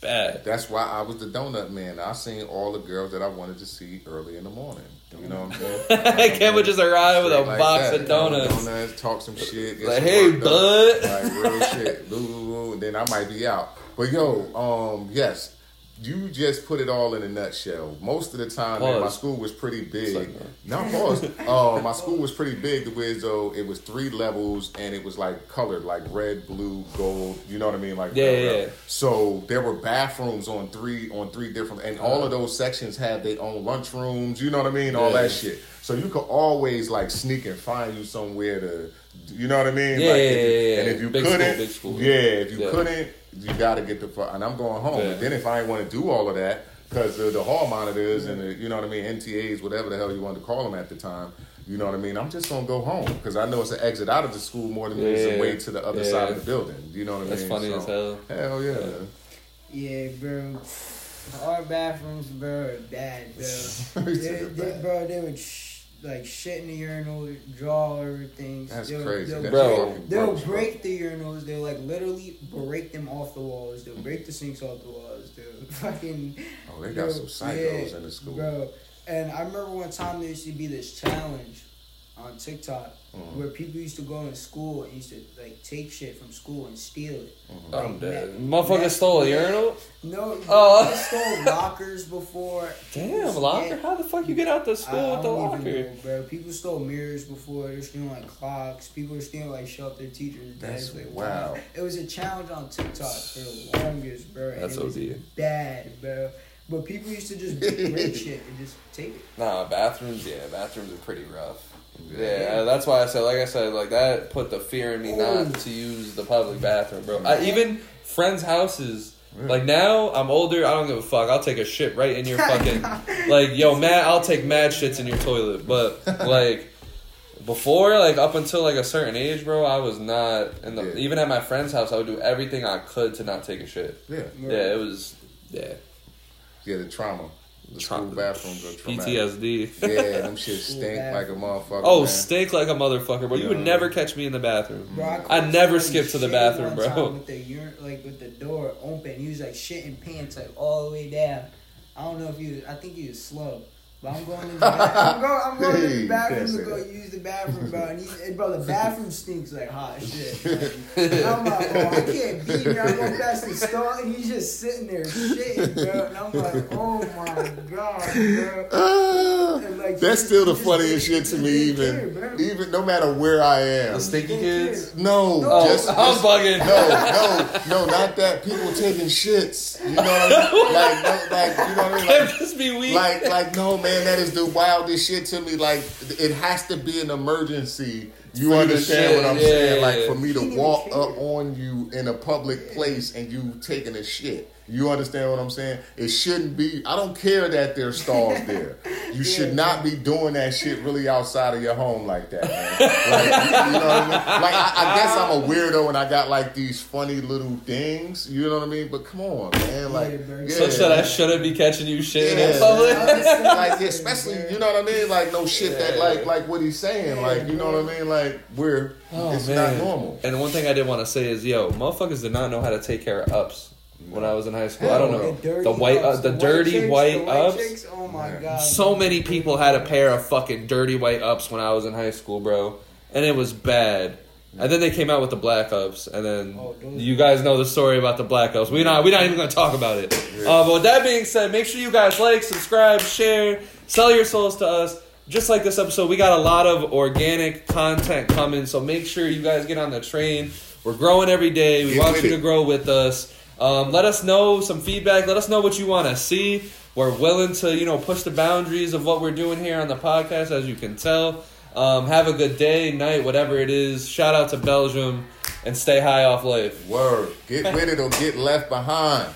Speaker 2: bad.
Speaker 1: That's why I was the donut man. I seen all the girls that I wanted to see early in the morning. You know what I'm saying?
Speaker 2: Kem would just arrive with a
Speaker 1: like
Speaker 2: box
Speaker 1: that.
Speaker 2: of donuts.
Speaker 1: Donuts, talk some shit.
Speaker 2: Like,
Speaker 1: some
Speaker 2: hey, bud.
Speaker 1: Like real shit. Boo, boo, boo, and then I might be out. But yo, um, yes, you just put it all in a nutshell. Most of the time, man, my school was pretty big.
Speaker 2: Sorry,
Speaker 1: Now pause. uh, my school was pretty big. The way though it was three levels and it was like colored, like red, blue, gold. You know what I mean? Like
Speaker 2: Yeah, yeah,
Speaker 1: So there were bathrooms on three on three different, and all of those sections had their own lunchrooms. You know what I mean? All
Speaker 2: Yeah.
Speaker 1: that shit. So you could always like sneak and find you somewhere to, you know what I mean?
Speaker 2: Yeah,
Speaker 1: like,
Speaker 2: yeah,
Speaker 1: if
Speaker 2: yeah.
Speaker 1: And if you
Speaker 2: Big
Speaker 1: couldn't,
Speaker 2: big school.
Speaker 1: yeah, if you couldn't, you got to get the fuck. And I'm going home.
Speaker 2: Yeah.
Speaker 1: And then if I ain't want to do all of that because of the hall monitors and the, you know what I mean, NTAs, whatever the hell you want to call them at the time. You know what I mean? I'm just gonna go home because I know it's an exit out of the school more than it is a way to the other
Speaker 2: Yeah.
Speaker 1: side of the building. You know what I mean?
Speaker 2: That's
Speaker 1: mean?
Speaker 2: funny
Speaker 1: So,
Speaker 2: as hell.
Speaker 1: Hell yeah.
Speaker 3: yeah, bro. Our bathrooms, bro, are bad, bro. They,
Speaker 1: said
Speaker 3: they, bro, they would sh- like shit in the urinal, draw everything.
Speaker 1: That's
Speaker 3: They'll-
Speaker 1: crazy.
Speaker 3: They'll
Speaker 2: Bro.
Speaker 3: They'll
Speaker 1: gross, bro.
Speaker 3: break the urinals. They'll like literally break them off the walls. They'll break the sinks off the walls. They'll fucking.
Speaker 1: Oh, they got some psychos
Speaker 3: yeah,
Speaker 1: in the school.
Speaker 3: Bro, And I remember one time there used to be this challenge on TikTok
Speaker 1: Mm-hmm.
Speaker 3: where people used to go in school and used to like take shit from school and steal it.
Speaker 2: I'm dead.
Speaker 3: man,
Speaker 2: Motherfucker
Speaker 3: man,
Speaker 2: stole a urinal?
Speaker 3: No,
Speaker 2: Oh.
Speaker 3: they stole lockers before.
Speaker 2: Damn, locker?
Speaker 3: Yeah.
Speaker 2: How the fuck you get out the school
Speaker 3: I
Speaker 2: with the
Speaker 3: don't
Speaker 2: locker?
Speaker 3: even know, bro. People stole mirrors before. They're stealing like clocks. People were stealing like shit off their teachers'
Speaker 1: That's
Speaker 3: desks. Like,
Speaker 1: wow.
Speaker 3: It was a challenge on TikTok for the longest, bro. and
Speaker 2: That's
Speaker 3: it was
Speaker 2: OD.
Speaker 3: bad, bro. But people used to just break shit and just take it.
Speaker 2: Nah, bathrooms, yeah, bathrooms are pretty rough. Yeah, uh, that's why I said, like I said, like that put the fear in me not oh. to use the public bathroom, bro. I, even friends' houses. Like now, I'm older. I don't give a fuck. I'll take a shit right in your fucking like, yo, Matt. I'll take mad shits in your toilet. But like before, like up until like a certain age, bro, I was not. In the
Speaker 1: Yeah.
Speaker 2: even at my friend's house, I would do everything I could to not take a shit.
Speaker 1: Yeah,
Speaker 2: Yeah, it was yeah
Speaker 1: yeah, the trauma. The
Speaker 2: Trauma.
Speaker 1: school bathrooms are traumatic.
Speaker 2: PTSD.
Speaker 1: Yeah, them shit
Speaker 3: School
Speaker 1: stink like a motherfucker.
Speaker 2: Oh,
Speaker 1: man.
Speaker 2: stink like a motherfucker, bro. You would never catch me in the bathroom.
Speaker 3: Bro,
Speaker 2: I
Speaker 3: caught
Speaker 2: never skip to the bathroom, bro.
Speaker 3: With the urine, like with the door open, he was like shitting pants like all the way down. I don't know if he was. I think he was slow. But I'm going to the bathroom. I'm going, I'm going to the bathroom to go use the bathroom, bro. And, he, and bro, the bathroom stinks like hot shit. Like, I'm like, oh, I can't be here. I'm going past the stall, and he's just sitting there shitting, bro. And I'm like, oh my god, bro.
Speaker 1: Ah,
Speaker 3: And, like,
Speaker 1: that's still the funniest
Speaker 3: he
Speaker 1: shit to me. Even,
Speaker 3: care,
Speaker 1: even no matter where I am.
Speaker 2: The stinky kids.
Speaker 1: No,
Speaker 3: No,
Speaker 1: just,
Speaker 2: I'm bugging.
Speaker 1: no, no, no, not that. People taking shits. You know what I mean? Like, no, like you know what I mean? Like,
Speaker 2: just be weak.
Speaker 1: like, like, no, man, that is the wildest shit to me. Like, it has to be an emergency. You
Speaker 2: For you to
Speaker 1: understand
Speaker 2: shit,
Speaker 1: what I'm
Speaker 2: yeah,
Speaker 1: saying?
Speaker 2: yeah,
Speaker 1: Like,
Speaker 2: yeah.
Speaker 1: for me to walk up on you in a public place and you taking a shit. You understand what I'm saying? It shouldn't be. I don't care that there's stalls there. You should not be doing that shit really outside of your home like that, man. Like, you know what I mean? Like, I, I guess I'm a weirdo and I got like these funny little things. You know what I mean? But come on, man. Like,
Speaker 3: Yeah, bro.
Speaker 1: yeah,
Speaker 2: Such that I shouldn't be catching you shit
Speaker 1: Yeah.
Speaker 2: in public.
Speaker 1: like especially you know what I mean, like no shit that like like what he's saying, like you know what I mean, like we're
Speaker 2: Oh,
Speaker 1: it's
Speaker 2: man.
Speaker 1: not normal.
Speaker 2: And one thing I did want to say is, yo, motherfuckers did not know how to take care of ups when I was in high school. I don't know.
Speaker 1: no.
Speaker 3: dirty
Speaker 2: The white, uh,
Speaker 3: ups,
Speaker 2: the
Speaker 3: white
Speaker 2: dirty
Speaker 3: chicks,
Speaker 2: white
Speaker 3: the white
Speaker 2: ups.
Speaker 3: chicks, oh my god.
Speaker 2: So many people had a pair of fucking dirty white ups when I was in high school, bro, and it was bad. And then they came out with the black ups, and then
Speaker 3: Oh,
Speaker 2: you guys know the story about the black ups. We not we not even gonna talk about it. Uh, but with that being said, make sure you guys like, subscribe, share, sell your souls to us. Just like this episode, we got a lot of organic content coming, so make sure you guys get on the train. We're growing every day. We
Speaker 1: Get
Speaker 2: want you
Speaker 1: it.
Speaker 2: to grow with us. Um, let us know some feedback. Let us know what you want to see. We're willing to, you know, push the boundaries of what we're doing here on the podcast, as you can tell. Um, have a good day, night, whatever it is. Shout out to Belgium and stay high off life.
Speaker 1: Word, get with it or get left behind.